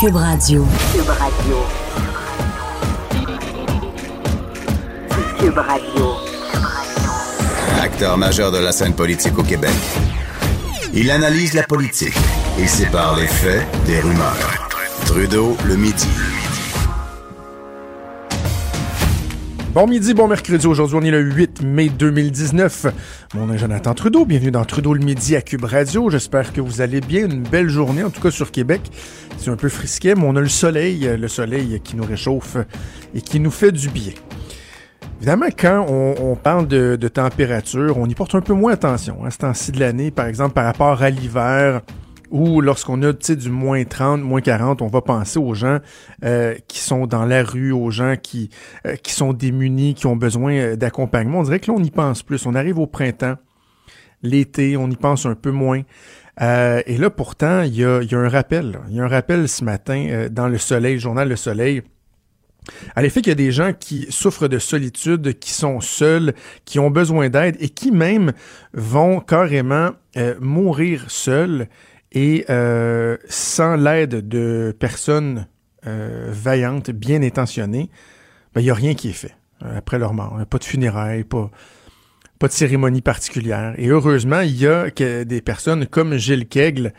Cube Radio. Cube Radio. Cube Radio. Acteur majeur de la scène politique au Québec. Il analyse la politique et sépare les faits des rumeurs. Trudeau le midi. Bon midi, bon mercredi. Aujourd'hui, on est le 8 mai 2019. Mon nom est Jonathan Trudeau. Bienvenue dans Trudeau le midi à Cube Radio. J'espère que vous allez bien. Une belle journée, en tout cas sur Québec. C'est un peu frisquet, mais on a le soleil, le soleil qui nous réchauffe et qui nous fait du bien. Évidemment, quand on, parle de, température, on y porte un peu moins attention. À ce temps-ci de l'année, par exemple, par rapport à l'hiver, ou lorsqu'on a du moins 30, moins 40, on va penser aux gens euh, qui sont dans la rue, aux gens qui, euh, qui sont démunis, qui ont besoin euh, d'accompagnement. On dirait que là, on y pense plus. On arrive au printemps, l'été, on y pense un peu moins. et là, pourtant, il y a, y a, un rappel. Il y a un rappel ce matin dans le Soleil, le journal Le Soleil, à l'effet qu'il y a des gens qui souffrent de solitude, qui sont seuls, qui ont besoin d'aide et qui même vont carrément mourir seuls et euh, sans l'aide de personnes euh, vaillantes, bien intentionnées, ben, il n'y a rien qui est fait euh, après leur mort. Pas de funérailles, pas, de cérémonie particulière. Et heureusement, il y a des personnes comme Gilles Kegel,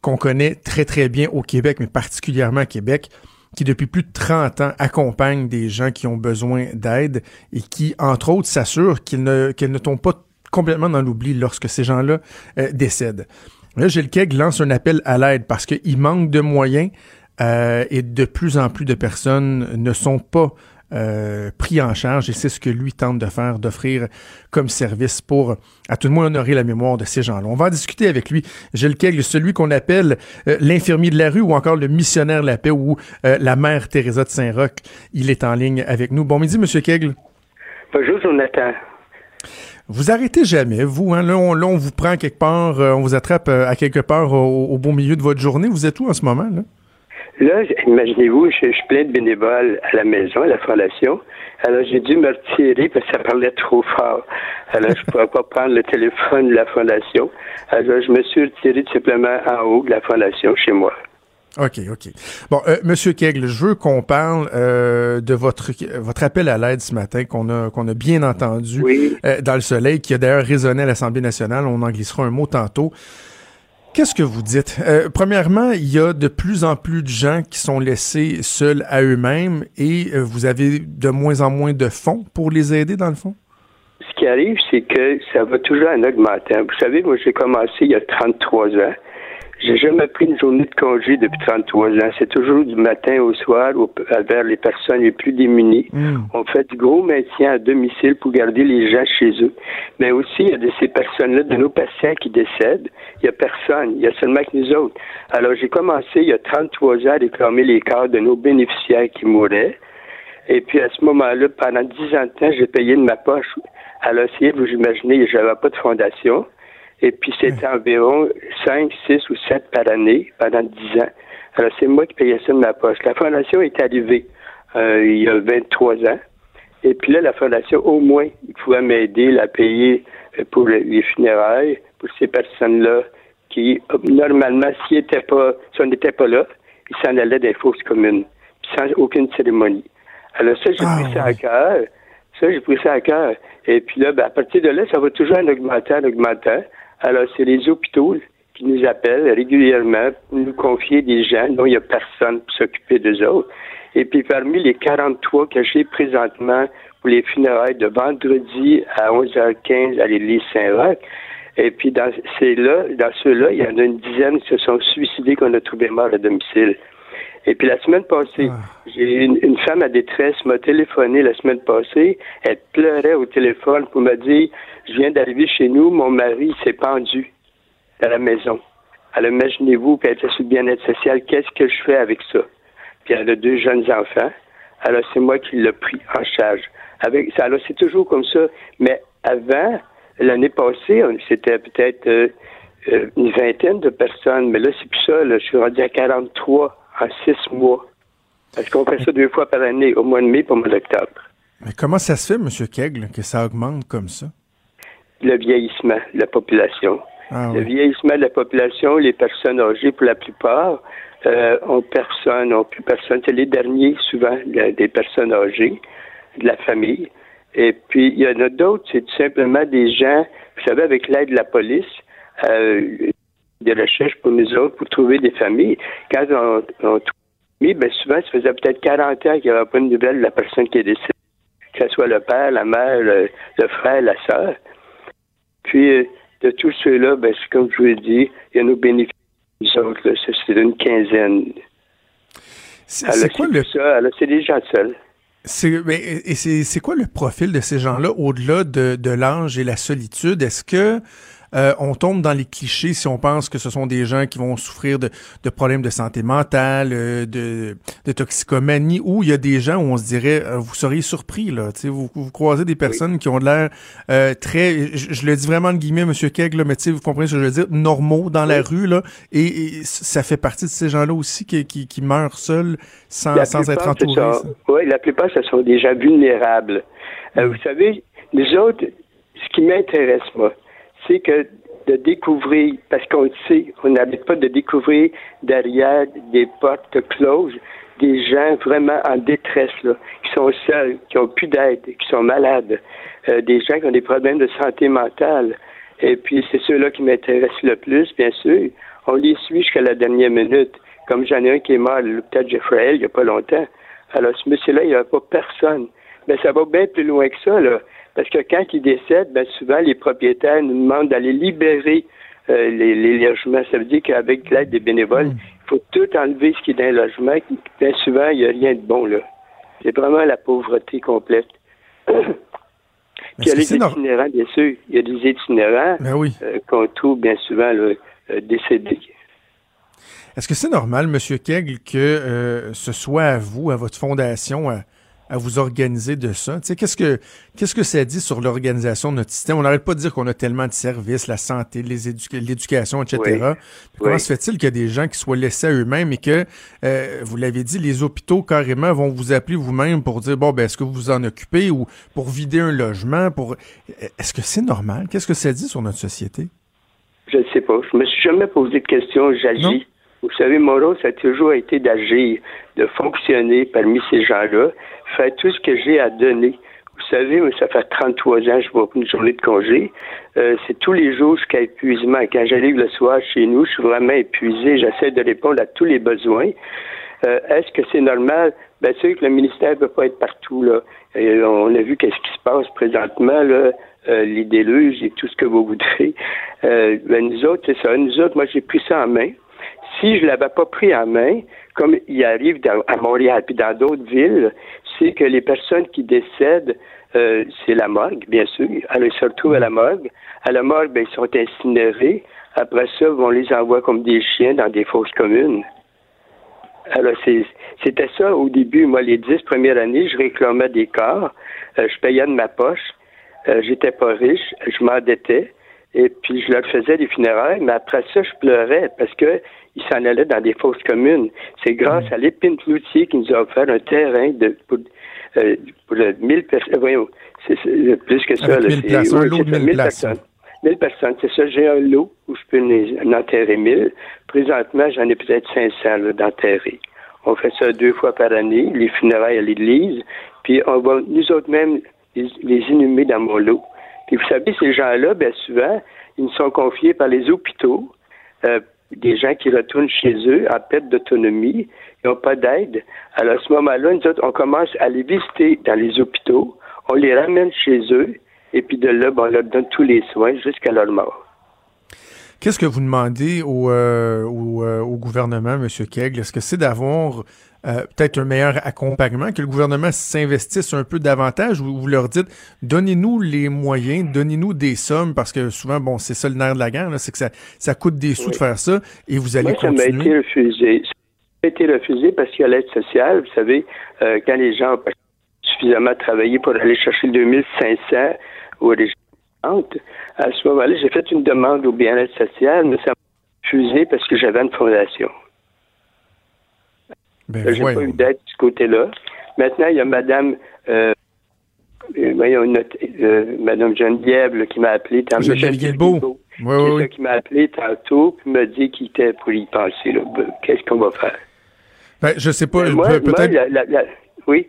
qu'on connaît très très bien au Québec, mais particulièrement à Québec, qui depuis plus de 30 ans accompagnent des gens qui ont besoin d'aide et qui, entre autres, s'assurent qu'ils ne tombent pas complètement dans l'oubli lorsque ces gens-là décèdent. Là, Gilles Keg lance un appel à l'aide parce qu'il manque de moyens euh, et de plus en plus de personnes ne sont pas euh, pris en charge et c'est ce que lui tente de faire, d'offrir comme service pour à tout le moins honorer la mémoire de ces gens-là. On va en discuter avec lui. Gilles Kegel, celui qu'on appelle euh, l'infirmier de la rue ou encore le missionnaire de la paix ou la mère Teresa de Saint-Roch. Il est en ligne avec nous. Bon midi, Monsieur Kegel. Bonjour, Jonathan. Vous arrêtez jamais, vous. Hein? Là, on, vous prend quelque part, euh, on vous attrape euh, à quelque part au, beau milieu de votre journée. Vous êtes où en ce moment? Là, là imaginez-vous, je, suis plein de bénévoles à la maison, à la fondation. Alors, j'ai dû me retirer parce que ça parlait trop fort. Alors, je ne pouvais pas prendre le téléphone de la fondation. Alors, je me suis retiré tout simplement en haut de la fondation chez moi. OK, OK. Bon, euh, Monsieur Kegle, je veux qu'on parle euh, de votre votre appel à l'aide ce matin qu'on a qu'on a bien entendu euh, dans le soleil, qui a d'ailleurs résonné à l'Assemblée nationale. On en glissera un mot tantôt. Qu'est-ce que vous dites? Euh, premièrement, il y a de plus en plus de gens qui sont laissés seuls à eux-mêmes et vous avez de moins en moins de fonds pour les aider, dans le fond? Ce qui arrive, c'est que ça va toujours en augmentant. Vous savez, moi, j'ai commencé il y a 33 ans. J'ai jamais pris une journée de congé depuis 33 ans. C'est toujours du matin au soir vers les personnes les plus démunies. Hmm. On fait du gros maintien à domicile pour garder les gens chez eux. Mais aussi, il y a de ces personnes-là, de nos patients qui décèdent. Il y a personne. Il y a seulement que nous autres. Alors, j'ai commencé il y a 33 ans à réclamer les cas de nos bénéficiaires qui mouraient. Et puis, à ce moment-là, pendant 10 ans de temps, j'ai payé de ma poche. Alors, de vous imaginer, j'avais pas de fondation. Et puis, c'était environ 5, 6 ou 7 par année pendant 10 ans. Alors, c'est moi qui payais ça de ma poche. La fondation est arrivée euh, il y a 23 ans. Et puis là, la fondation, au moins, il pouvait m'aider à payer euh, pour les funérailles, pour ces personnes-là qui, normalement, s'ils pas, si on n'était pas là, ils s'en allaient des fausses communes, sans aucune cérémonie. Alors ça, j'ai pris ça à cœur. Ça, j'ai pris ça à cœur. Et puis là, ben, à partir de là, ça va toujours en augmentant, en augmentant. Alors, c'est les hôpitaux qui nous appellent régulièrement pour nous confier des gens dont il n'y a personne pour s'occuper d'eux autres. Et puis, parmi les 43 que j'ai présentement pour les funérailles de vendredi à 11h15 à l'église Saint-Roch, et puis dans là dans ceux-là, il y en a une dizaine qui se sont suicidés qu'on a trouvé morts à domicile. Et puis la semaine passée, ah. j'ai une, une, femme à détresse m'a téléphoné la semaine passée. Elle pleurait au téléphone pour me dire Je viens d'arriver chez nous, mon mari s'est pendu à la maison. Alors imaginez-vous qu'elle était sur le bien-être social, qu'est-ce que je fais avec ça? Puis elle a deux jeunes enfants. Alors c'est moi qui l'ai pris en charge. Alors c'est toujours comme ça. Mais avant, l'année passée, c'était peut-être euh, euh, une vingtaine de personnes, mais là c'est plus ça. Là, je suis rendu à 43 en six mois. Parce qu'on fait ça deux fois par année, au mois de mai et au mois d'octobre. Mais comment ça se fait, M. Kegle, que ça augmente comme ça? Le vieillissement de la population. Ah Le oui. vieillissement de la population, les personnes âgées, pour la plupart, euh, ont personne, n'ont plus personne. C'est les derniers, souvent, de- des personnes âgées de la famille. Et puis, il y en a d'autres, c'est tout simplement des gens, vous savez, avec l'aide de la police, euh, des recherches pour nous autres, pour trouver des familles. Quand on, on famille, ben souvent, ça faisait peut-être 40 ans qu'il n'y avait pas de nouvelles de la personne qui est décédée, que ce soit le père, la mère, le, le frère, la sœur. Puis, euh, de tous ceux-là, ben, c'est comme je vous l'ai dit, il y a nos bénéfices, nous autres, là, c'est une quinzaine. C'est quoi le ça. C'est des gens seuls. Et c'est c'est quoi le profil de ces gens-là au-delà de, de l'âge et la solitude? Est-ce que euh, on tombe dans les clichés si on pense que ce sont des gens qui vont souffrir de, de problèmes de santé mentale, euh, de, de toxicomanie, ou il y a des gens où on se dirait, euh, vous seriez surpris là, tu sais, vous, vous croisez des personnes qui ont de l'air euh, très, je, je le dis vraiment en guillemets, Monsieur Keg, là, mais tu sais, vous comprenez ce que je veux dire, normaux dans la rue là, et, et ça fait partie de ces gens-là aussi qui, qui, qui meurent seuls sans, La sans être plupart, ce entourés. Oui, la plupart, ce sont des gens vulnérables. Euh, vous savez, les autres, ce qui m'intéresse, moi, c'est que de découvrir, parce qu'on le sait, on n'arrête pas de découvrir derrière des portes closes des gens vraiment en détresse, là, qui sont seuls, qui ont plus d'aide, qui sont malades, euh, des gens qui ont des problèmes de santé mentale. Et puis, c'est ceux-là qui m'intéressent le plus, bien sûr. On les suit jusqu'à la dernière minute. Comme j'en ai un qui est mort à l'hôpital Jeffrey il n'y a pas longtemps. Alors, ce monsieur-là, il n'y avait pas personne. Mais ça va bien plus loin que ça, là. Parce que quand il décède, ben, souvent, les propriétaires nous demandent d'aller libérer euh, les, les logements. Ça veut dire qu'avec l'aide des bénévoles, il faut tout enlever ce qui est dans le logement. Bien souvent, il n'y a rien de bon, là. C'est vraiment la pauvreté complète. Puis il y a les itinérants, bien sûr. Il y a des itinérants Ben oui. euh, qu'on trouve bien souvent là, euh, décédés. Est-ce que c'est normal, Monsieur Kegel, que euh, ce soit à vous, à votre fondation, à, à vous organiser de ça? Tu sais, qu'est-ce que qu'est-ce que ça dit sur l'organisation de notre système? On n'arrête pas de dire qu'on a tellement de services, la santé, l'éducation, etc. Oui. Comment Oui. se fait-il qu'il y a des gens qui soient laissés à eux-mêmes et que, euh, vous l'avez dit, les hôpitaux carrément vont vous appeler vous-même pour dire, bon, ben, est-ce que vous vous en occupez ou pour vider un logement? Pour Est-ce que c'est normal? Qu'est-ce que ça dit sur notre société? Je ne sais pas. Je me suis jamais posé de questions. J'agis. Vous savez, mon rôle, ça a toujours été d'agir, de fonctionner parmi ces gens-là, faire tout ce que j'ai à donner. Vous savez, ça fait 33 ans que je vois une journée de congé. Euh, c'est tous les jours jusqu'à épuisement. Quand j'arrive le soir chez nous, je suis vraiment épuisé. J'essaie de répondre à tous les besoins. Euh, Est-ce que c'est normal? Bien sûr que le ministère ne peut pas être partout. Là. Et on a vu qu'est-ce qui se passe présentement, là, euh, les déluges et tout ce que vous voudrez. Euh, ben, nous autres, c'est ça. Nous autres, moi, j'ai pris ça en main. Si je l'avais pas pris en main, comme il arrive à Montréal puis dans d'autres villes, c'est que les personnes qui décèdent, euh, c'est la morgue, bien sûr. Alors, ils se retrouvent à la morgue. À la morgue, ben, ils sont incinérés. Après ça, on les envoie comme des chiens dans des fosses communes. Alors, c'était ça au début. Moi, les dix premières années, je réclamais des corps. Euh, je payais de ma poche. Euh, J'étais pas riche. Je m'endettais. Et puis, je leur faisais des funérailles. Mais après ça, je pleurais parce que ils s'en allaient dans des fosses communes. C'est grâce à l'épine Cloutier qui nous a offert un terrain de, pour, euh, pour le 1000 personnes. Voyons, c'est c'est plus que ça. Là. 1000 C'est- places, un lot de ça, 1000 places. personnes. 1000 personnes, c'est ça. J'ai un lot où je peux en en enterrer 1000. Présentement, j'en ai peut-être 500 là, d'enterrer. On fait ça deux fois par année, les funérailles à l'église, puis on va nous autres même les, les inhumer dans mon lot. Puis vous savez, ces gens-là, bien souvent, ils sont confiés par les hôpitaux, euh, des gens qui retournent chez eux en perte d'autonomie, ils n'ont pas d'aide. Alors à ce moment-là, nous autres, on commence à les visiter dans les hôpitaux, on les ramène chez eux, et puis de là, ben, on leur donne tous les soins jusqu'à leur mort. Qu'est-ce que vous demandez au, euh, au, euh, au gouvernement, M. Kegel? Est-ce que c'est d'avoir euh, peut-être un meilleur accompagnement, que le gouvernement s'investisse un peu davantage ou vous leur dites donnez-nous les moyens, donnez-nous des sommes, parce que souvent, bon, c'est ça le nerf de la guerre, c'est que ça, ça coûte des sous Oui. de faire ça et vous allez Moi, ça m'a été continuer. refusé. Ça m'a été refusé parce qu'il y a l'aide sociale. Vous savez, euh, quand les gens ont pas suffisamment travaillé pour aller chercher le 2500 ou région à ce moment-là, j'ai fait une demande au bien-être social, mais ça m'a refusé parce que j'avais une fondation. Ben, J'ai pas eu d'aide de ce côté-là. Maintenant, il y a Madame euh, euh, voyons, notre, euh, Madame Geneviève là, qui m'a appelé. tant- Geneviève Michel Guilbeault. Oui, oui, qui m'a appelé tantôt, puis m'a dit qu'il était pour y penser. Qu'est-ce qu'on va faire? Ben, je sais pas, Ben, moi, peut-être oui?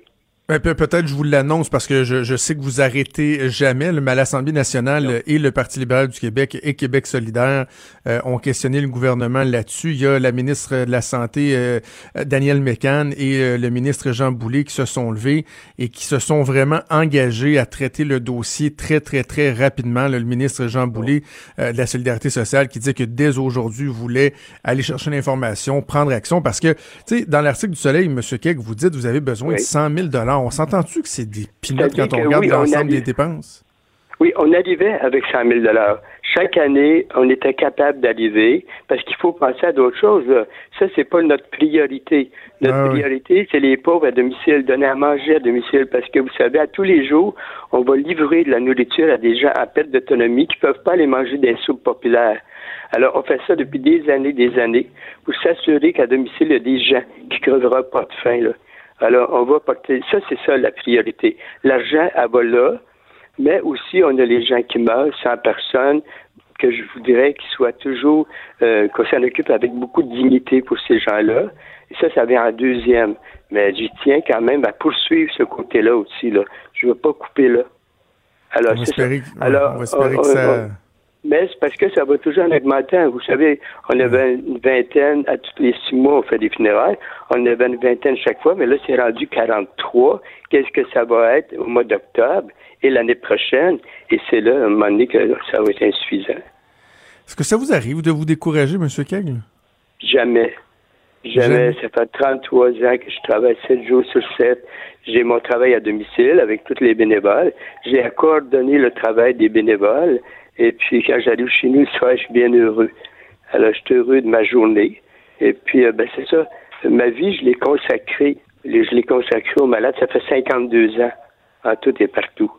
Ben, pe- Peut-être je vous l'annonce parce que je, je sais que vous arrêtez jamais, mais à l'Assemblée nationale et le Parti libéral du Québec et Québec solidaire euh, ont questionné le gouvernement là-dessus. Il y a la ministre de la Santé, euh, Danielle Mécan, et euh, le ministre Jean Boulet qui se sont levés et qui se sont vraiment engagés à traiter le dossier très, très, très rapidement. Là, le ministre Jean Boulet euh, de la Solidarité sociale qui dit que dès aujourd'hui voulait aller chercher l'information, prendre action parce que, tu sais, dans l'article du Soleil, M. Keck, vous dites vous avez besoin Oui. de 100 000 On s'entend-tu que c'est des pinottes quand on regarde oui, l'ensemble des dépenses? Oui, on arrivait avec 100 000 Chaque année, on était capable d'arriver parce qu'il faut penser à d'autres choses. Ça, c'est pas notre priorité. Notre Ah oui. priorité, c'est les pauvres à domicile, donner à manger à domicile parce que vous savez, à tous les jours, on va livrer de la nourriture à des gens à perte d'autonomie qui peuvent pas aller manger des soupes populaires. Alors, on fait ça depuis des années, des années, pour s'assurer qu'à domicile, il y a des gens qui creveront pas de faim. Là. Alors, on va porter. Ça, c'est ça la priorité. L'argent, elle va là, mais aussi, on a les gens qui meurent sans personne, que je voudrais qu'ils soient toujours, euh, qu'on s'en occupe avec beaucoup de dignité pour ces gens-là. Et ça, ça vient en deuxième. Mais j'y tiens quand même à poursuivre ce côté-là aussi. Là. Je ne veux pas couper là. Alors, On va ça. espérer, ouais, Alors, on va espérer on- que ça... Mais c'est parce que ça va toujours en augmentant. Vous savez, on avait une vingtaine, à tous les six mois, on fait des funérailles. On avait une vingtaine chaque fois, mais là, c'est rendu 43. Qu'est-ce que ça va être au mois d'octobre et l'année prochaine? Et c'est là, à un moment donné, que ça va être insuffisant. Est-ce que ça vous arrive de vous décourager, M. Jamais. Jamais. Jamais. Ça fait 33 ans que je travaille 7 jours sur 7. J'ai mon travail à domicile avec tous les bénévoles. J'ai à coordonner le travail des bénévoles. Et puis, quand j'arrive chez nous le soir, je suis bien heureux. Alors, je suis heureux de ma journée. Et puis, euh, ben, c'est ça. Ma vie, je l'ai consacrée. Je l'ai consacrée aux malades. Ça fait 52 ans, en tout et partout,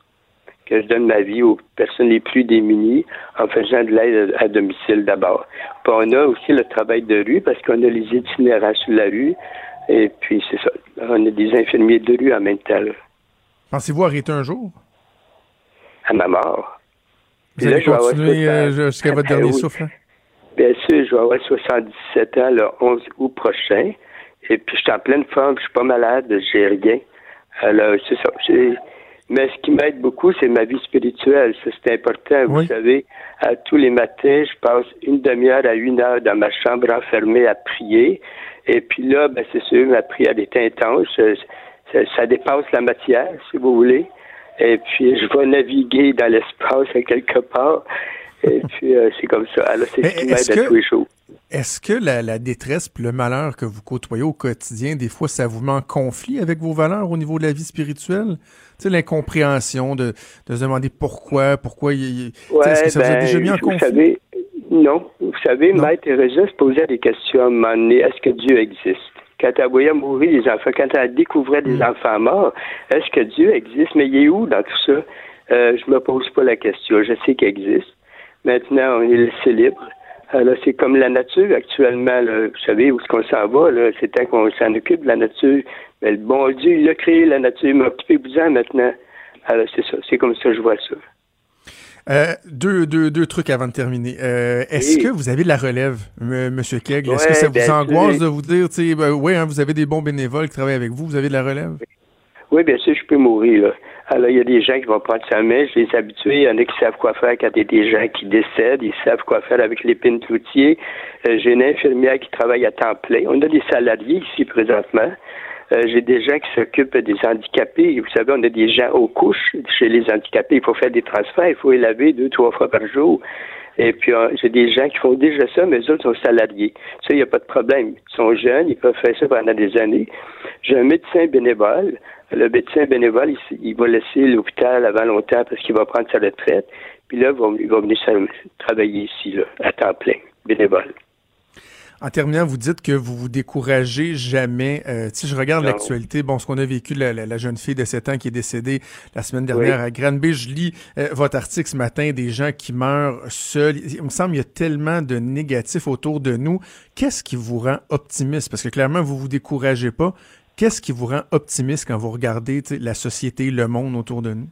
que je donne ma vie aux personnes les plus démunies en faisant de l'aide à domicile d'abord. Puis on a aussi le travail de rue parce qu'on a les itinérants sur la rue. Et puis, c'est ça. On a des infirmiers de rue en même temps, Pensez-vous arrêter un jour? à ma mort. Vous là, allez continuer euh, 60 jusqu'à votre Ah, dernier oui. souffle? hein? Bien sûr, je vais avoir 77 ans le 11 août prochain. Et puis, je suis en pleine forme, je suis pas malade, j'ai rien. Alors, c'est ça. Mais ce qui m'aide beaucoup, c'est ma vie spirituelle. Ça, c'est important. Vous Oui. savez, à tous les matins, je passe une demi-heure à une heure dans ma chambre enfermée à prier. Et puis là, ben, c'est sûr, ma prière est intense. Ça- ça dépasse la matière, si vous voulez. Et puis, je vais naviguer dans l'espace à quelque part. Et puis, euh, c'est comme ça. Alors, c'est ce qui m'aide à que- tous les jours. Est-ce que la, la détresse puis le malheur que vous côtoyez au quotidien, des fois, ça vous met en conflit avec vos valeurs au niveau de la vie spirituelle? Tu sais, l'incompréhension de, de se demander pourquoi, pourquoi sais, Ouais, Est-ce que ça vous a ben, déjà mis en conflit? savez, non. Vous savez, Non. Mère Teresa se posait des questions à un moment donné. Est-ce que Dieu existe? Quand elle voyait mourir les enfants, quand elle découvrait des Mm. enfants morts, est-ce que Dieu existe? Mais il est où dans tout ça? Euh, je me pose pas la question. Je sais qu'il existe. Maintenant, on est laissé libre. Alors, c'est comme la nature actuellement. là. Vous savez où est-ce qu'on s'en va? là? C'est temps qu'on s'en occupe de la nature. Mais le bon Dieu, il a créé la nature. Mais occupez-vous-en maintenant. Alors, c'est ça. C'est comme ça que je vois ça. Euh, deux, deux, deux trucs avant de terminer. Euh, Est-ce Oui. que vous avez de la relève, M. Monsieur Kegel? Est-ce que ça vous bien angoisse de vous dire, tu sais, ben, ouais, hein, vous avez des bons bénévoles qui travaillent avec vous, vous avez de la relève? Oui, bien sûr, je peux mourir. Là. Alors, il y a des gens qui vont prendre sa main, je les ai habitués. Il y en a qui savent quoi faire quand il y a des gens qui décèdent. Ils savent quoi faire avec l'épine cloutier. Euh, J'ai une infirmière qui travaille à temps plein. On a des salariés ici présentement. Euh, J'ai des gens qui s'occupent des handicapés. Vous savez, on a des gens aux couches chez les handicapés. Il faut faire des transferts. Il faut les laver deux, trois fois par jour. Et puis, euh, j'ai des gens qui font déjà ça, mais eux autres sont salariés. Ça, il n'y a pas de problème. Ils sont jeunes, ils peuvent faire ça pendant des années. J'ai un médecin bénévole. Le médecin bénévole, il, va laisser l'hôpital avant longtemps parce qu'il va prendre sa retraite. Puis là, il va, il va venir travailler ici, là, à temps plein, bénévole. En terminant, vous dites que vous vous découragez jamais. Euh, si je regarde l'actualité, bon, ce qu'on a vécu, la, la- la jeune fille de 7 ans qui est décédée la semaine dernière Oui. à Granby, je lis euh, votre article ce matin, des gens qui meurent seuls. Il me semble qu'il y a tellement de négatifs autour de nous. Qu'est-ce qui vous rend optimiste? Parce que clairement, vous vous découragez pas. Qu'est-ce qui vous rend optimiste quand vous regardez la société, le monde autour de nous?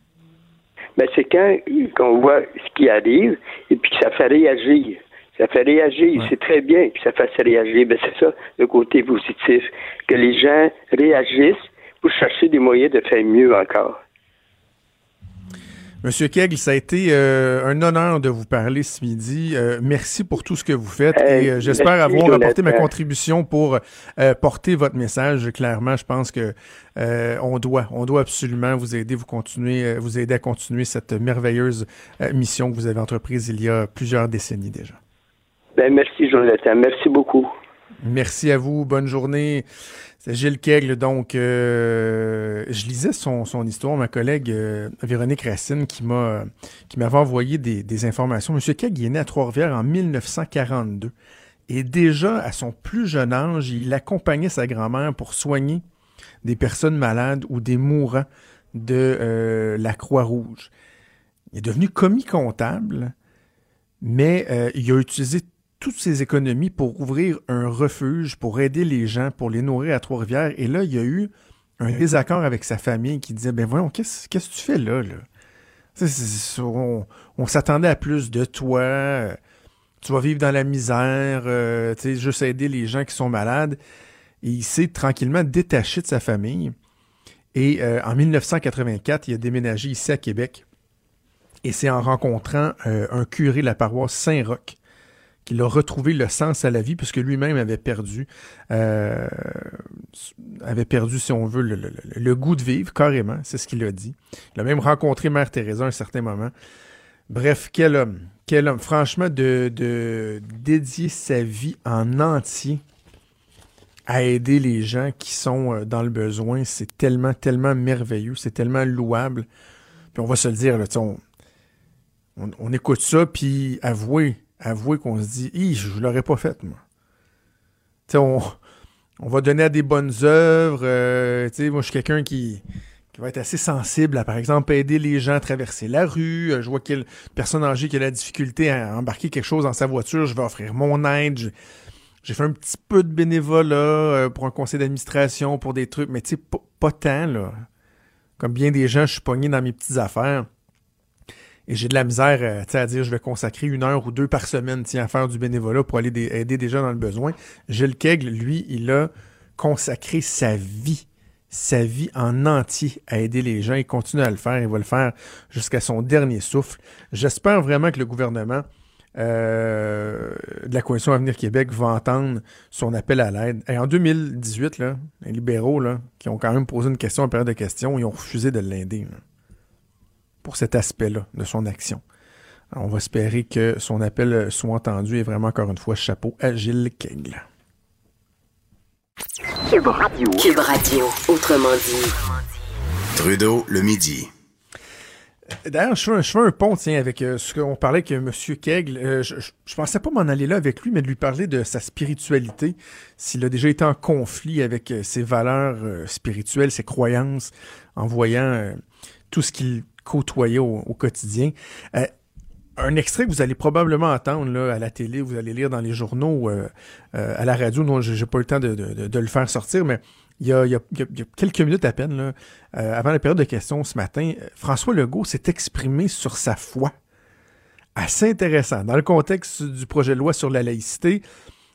Mais c'est quand qu'on voit ce qui arrive et puis que ça fait réagir. Ça fait réagir, c'est très bien que ça fasse réagir. Ben, c'est ça le côté positif, que les gens réagissent pour chercher des moyens de faire mieux encore. Monsieur Kegel, ça a été euh, un honneur de vous parler ce midi. Euh, merci pour tout ce que vous faites et euh, j'espère avoir apporté ma contribution pour porter votre message. Clairement, je pense que on doit, on doit absolument vous aider, vous continuer, vous aider à continuer cette merveilleuse mission que vous avez entreprise il y a plusieurs décennies déjà. Ben, merci Jonathan, merci beaucoup. Merci à vous, bonne journée. C'est Gilles Kegle, donc euh, je lisais son, son, histoire, ma collègue euh, Véronique Racine qui m'a qui m'avait envoyé des, des, informations. Monsieur Kegle est né à Trois-Rivières en 1942 et déjà à son plus jeune âge, il accompagnait sa grand-mère pour soigner des personnes malades ou des mourants de euh, la Croix-Rouge. Il est devenu commis comptable, mais il a utilisé toutes ses économies pour ouvrir un refuge, pour aider les gens, pour les nourrir à Trois-Rivières. Et là, il y a eu un désaccord avec sa famille qui disait, ben voyons, qu'est-ce que tu fais là? là? on, on s'attendait à plus de toi. Tu vas vivre dans la misère, euh, tu sais, juste aider les gens qui sont malades. Et il s'est tranquillement détaché de sa famille. Et euh, en 1984, il a déménagé ici à Québec. Et c'est en rencontrant euh, un curé de la paroisse Saint-Roch qu'il a retrouvé le sens à la vie, puisque lui-même avait perdu, euh, avait perdu, si on veut, le, goût de vivre, carrément, c'est ce qu'il a dit. Il a même rencontré Mère Teresa à un certain moment. Bref, quel homme, quel homme. Franchement, de, de dédier sa vie en entier à aider les gens qui sont euh, dans le besoin, c'est tellement, tellement merveilleux, c'est tellement louable. Puis on va se le dire, on, on, on écoute ça, puis avouez, avouer qu'on se dit, je ne l'aurais pas fait, moi. on, va donner à des bonnes œuvres. Euh, moi, je suis quelqu'un qui, qui va être assez sensible à, par exemple, aider les gens à traverser la rue. Euh, je vois qu'il personne âgée qui a la difficulté à embarquer quelque chose dans sa voiture. Je vais offrir mon aide. J'ai fait un petit peu de bénévolat euh, pour un conseil d'administration, pour des trucs, mais tu sais, pas tant, là. Comme bien des gens, je suis pogné dans mes petites affaires. Et j'ai de la misère euh, à dire je vais consacrer une heure ou deux par semaine à faire du bénévolat pour aller aider des gens dans le besoin. Gilles Kegel, lui, il a consacré sa vie, sa vie en entier à aider les gens. Il continue à le faire. Il va le faire jusqu'à son dernier souffle. J'espère vraiment que le gouvernement euh, de la Coalition Avenir Québec va entendre son appel à l'aide. Et en 2018, là, les libéraux qui ont quand même posé une question en période de questions, ils ont refusé de l'aider pour cet aspect-là de son action. on va espérer que son appel soit entendu et vraiment, encore une fois, chapeau à Gilles Kegel. Cube Radio. Cube Radio, autrement dit. Trudeau, le midi. D'ailleurs, je, fais un pont tiens, avec euh, ce qu'on parlait avec M. Kegel. Euh, je, je, pensais pas m'en aller là avec lui, mais de lui parler de sa spiritualité, s'il a déjà été en conflit avec euh, ses valeurs spirituelles, ses croyances, en voyant tout ce qu'il côtoyer au, quotidien. Euh, un extrait que vous allez probablement entendre à la télé, vous allez lire dans les journaux, euh, euh, à la radio. Non, j'ai pas eu le temps de, le faire sortir, mais il y, a, quelques minutes à peine, avant la période de questions ce matin, François Legault s'est exprimé sur sa foi. Assez intéressant. Dans le contexte du projet de loi sur la laïcité,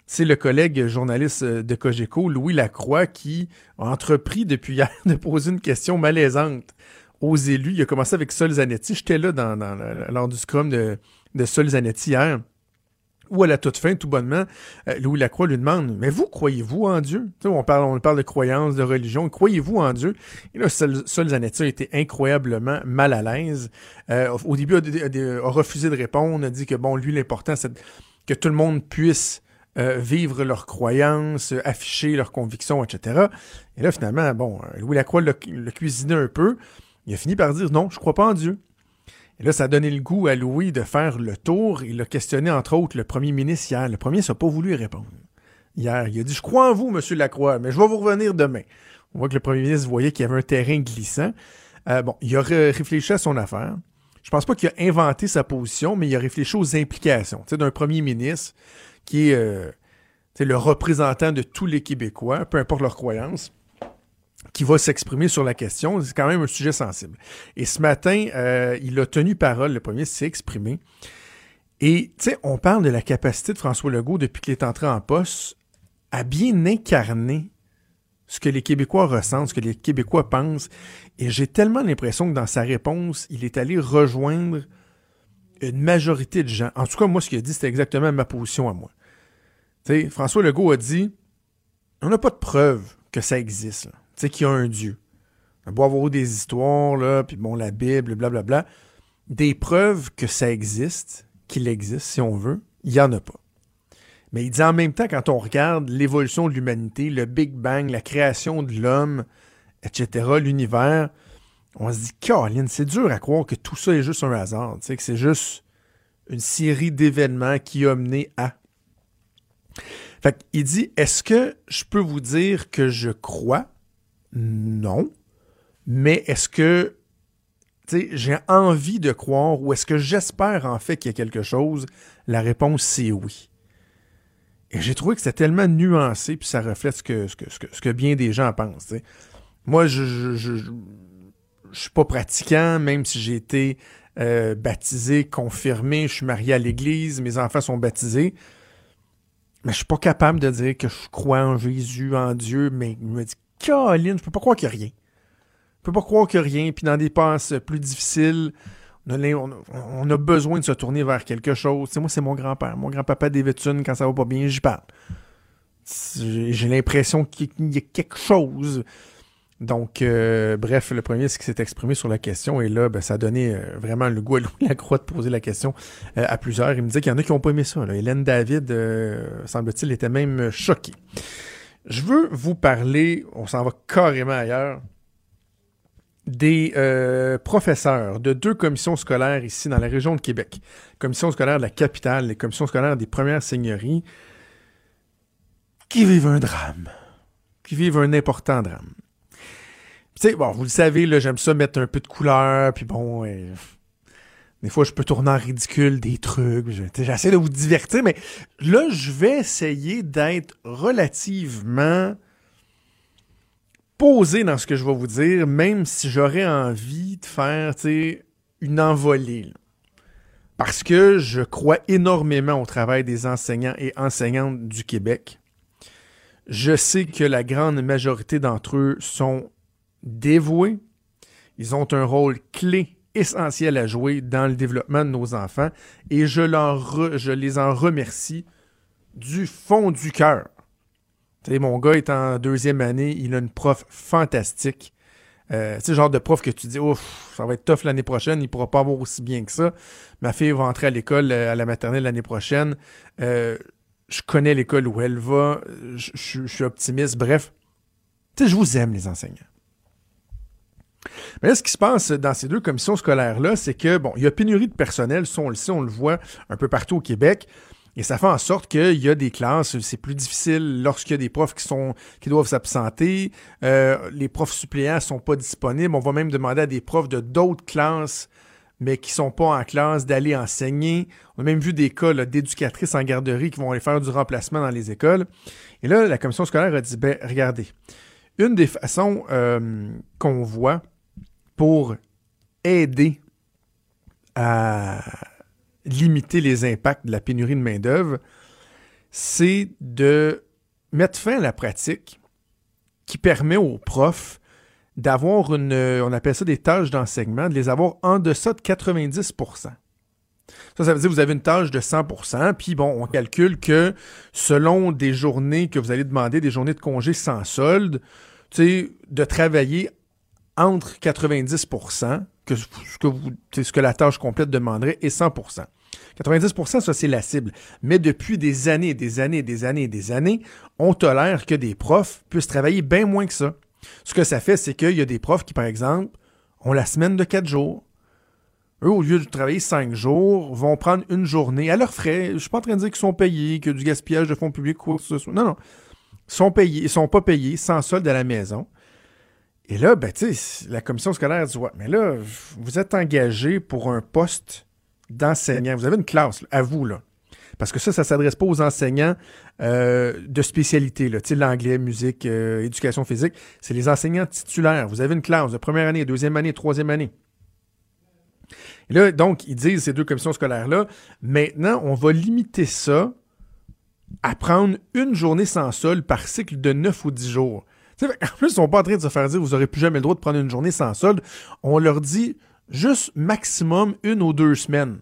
c'est le collègue journaliste de Cogeco, Louis Lacroix, qui a entrepris depuis hier de poser une question malaisante aux élus. Il a commencé avec Sol Zanetti. J'étais là dans, lors du scrum de, de Sol Zanetti hier. Où à la toute fin, tout bonnement, euh, Louis Lacroix lui demande Mais vous, croyez-vous en Dieu on parle, on parle de croyance, de religion. Croyez-vous en Dieu Et là, Sol, Zanetti a été incroyablement mal à l'aise. Euh, au début, a, a, refusé de répondre, a dit que bon, lui, l'important, c'est que tout le monde puisse euh, vivre leurs croyances, afficher leurs convictions, etc. Et là, finalement, bon, Louis Lacroix l'a cuisiné un peu. Il a fini par dire non, je crois pas en Dieu. Et là, ça a donné le goût à Louis de faire le tour. Il a questionné, entre autres, le premier ministre hier. Le premier n'a pas voulu répondre. Hier, il a dit Je crois en vous, monsieur Lacroix, mais je vais vous revenir demain. On voit que le premier ministre voyait qu'il y avait un terrain glissant. Euh, bon, il a réfléchi à son affaire. Je pense pas qu'il a inventé sa position, mais il a réfléchi aux implications d'un premier ministre qui est euh, le représentant de tous les Québécois, peu importe leurs croyances. Qui va s'exprimer sur la question. C'est quand même un sujet sensible. Et ce matin, euh, il a tenu parole, le premier s'est exprimé. Et, tu sais, on parle de la capacité de François Legault, depuis qu'il est entré en poste, à bien incarner ce que les Québécois ressentent, ce que les Québécois pensent. Et j'ai tellement l'impression que dans sa réponse, il est allé rejoindre une majorité de gens. En tout cas, moi, ce qu'il a dit, c'était exactement ma position à moi. Tu sais, François Legault a dit on n'a pas de preuve que ça existe, tu sais, qu'il y a un Dieu. On va avoir des histoires, là, puis bon, la Bible, blablabla. Des preuves que ça existe, qu'il existe, si on veut, il n'y en a pas. Mais il dit en même temps, quand on regarde l'évolution de l'humanité, le Big Bang, la création de l'homme, etc., l'univers, on se dit, Caroline, c'est dur à croire que tout ça est juste un hasard, que c'est juste une série d'événements qui a mené à. Fait il dit, est-ce que je peux vous dire que je crois? Non. Mais est-ce que j'ai envie de croire ou est-ce que j'espère en fait qu'il y a quelque chose? La réponse, c'est oui. Et j'ai trouvé que c'était tellement nuancé, puis ça reflète ce que, ce que, bien des gens pensent. Moi, je, je, je suis pas pratiquant, même si j'ai été euh, baptisé, confirmé, je suis marié à l'église, mes enfants sont baptisés. Mais je suis pas capable de dire que je crois en Jésus, en Dieu, mais il me dit, Caroline, je peux pas croire qu'il a rien. Je peux pas croire qu'il n'y a rien. Puis dans des passes plus difficiles, on a, besoin de se tourner vers quelque chose. moi, c'est mon grand-père. Mon grand-papa David quand ça va pas bien, j'y parle. J'ai l'impression qu'il y a quelque chose donc, euh, bref, le premier, c'est qui s'est exprimé sur la question. Et là, ben, ça a donné euh, vraiment le goût à la croix de poser la question euh, à plusieurs. Il me disait qu'il y en a qui n'ont pas aimé ça. Hélène David, semble-t-il, était même choquée. Je veux vous parler, on s'en va carrément ailleurs, des professeurs de deux commissions scolaires ici dans la région de Québec. Commission scolaire de la capitale, les commissions scolaires des premières seigneuries, qui vivent un drame, qui vivent un important drame. Vous le savez, j'aime ça mettre un peu de couleur, puis bon, des fois, je peux tourner en ridicule des trucs. J'essaie de vous divertir, mais là, je vais essayer d'être relativement posé dans ce que je vais vous dire, même si j'aurais envie de faire, une envolée. Parce que je crois énormément au travail des enseignants et enseignantes du Québec. Je sais que la grande majorité d'entre eux sont dévoués. Ils ont un rôle clé, essentiel à jouer dans le développement de nos enfants et je, les en remercie du fond du cœur. mon gars est en deuxième année, il a une prof fantastique. Euh, c'est le genre de prof que tu dis, ouf, ça va être tough l'année prochaine, il pourra pas avoir aussi bien que ça. Ma fille va entrer à l'école, euh, à la maternelle l'année prochaine. Euh, je connais l'école où elle va, je suis optimiste. Bref, je vous aime, les enseignants. Mais là, ce qui se passe dans ces deux commissions scolaires-là, c'est que, bon, il y a pénurie de personnel, ça on le sait, on le voit un peu partout au Québec. Et ça fait en sorte qu'il y a des classes, c'est plus difficile lorsqu'il y a des profs qui sont qui doivent s'absenter. Euh, les profs suppléants sont pas disponibles. On va même demander à des profs de d'autres classes, mais qui sont pas en classe, d'aller enseigner. On a même vu des cas d'éducatrices en garderie qui vont aller faire du remplacement dans les écoles. Et là, la commission scolaire a dit, ben regardez, une des façons euh, qu'on voit pour aider à limiter les impacts de la pénurie de main-d'œuvre, c'est de mettre fin à la pratique qui permet aux profs d'avoir une, on appelle ça des tâches d'enseignement, de les avoir en deçà de 90% ça, ça veut dire que vous avez une tâche de 100%, puis bon, on calcule que selon des journées que vous allez demander, des journées de congé sans solde, tu sais, de travailler entre 90 que ce que, ce que la tâche complète demanderait et 100% 90% ça, c'est la cible. Mais depuis des années, des années, des années, des années, on tolère que des profs puissent travailler bien moins que ça. Ce que ça fait, c'est qu'il y a des profs qui, par exemple, ont la semaine de 4 jours. Eux, au lieu de travailler 5 jours, vont prendre une journée à leurs frais. Je suis pas en train de dire qu'ils sont payés, que du gaspillage de fonds publics quoi que ce soit. Non, non. Ils sont payés, ils sont pas payés, sans solde à la maison. Et là, ben, la commission scolaire dit Ouais, mais là, vous êtes engagé pour un poste d'enseignant. Vous avez une classe, à vous, là. Parce que ça, ça s'adresse pas aux enseignants euh, de spécialité, là, l'anglais, musique, euh, éducation physique. C'est les enseignants titulaires. Vous avez une classe de première année, deuxième année, troisième année. Et là, donc, ils disent, ces deux commissions scolaires-là, maintenant, on va limiter ça à prendre une journée sans sol par cycle de 9 ou 10 jours. En plus, ils sont pas en train de se faire dire, vous n'aurez plus jamais le droit de prendre une journée sans solde. On leur dit juste maximum une ou deux semaines.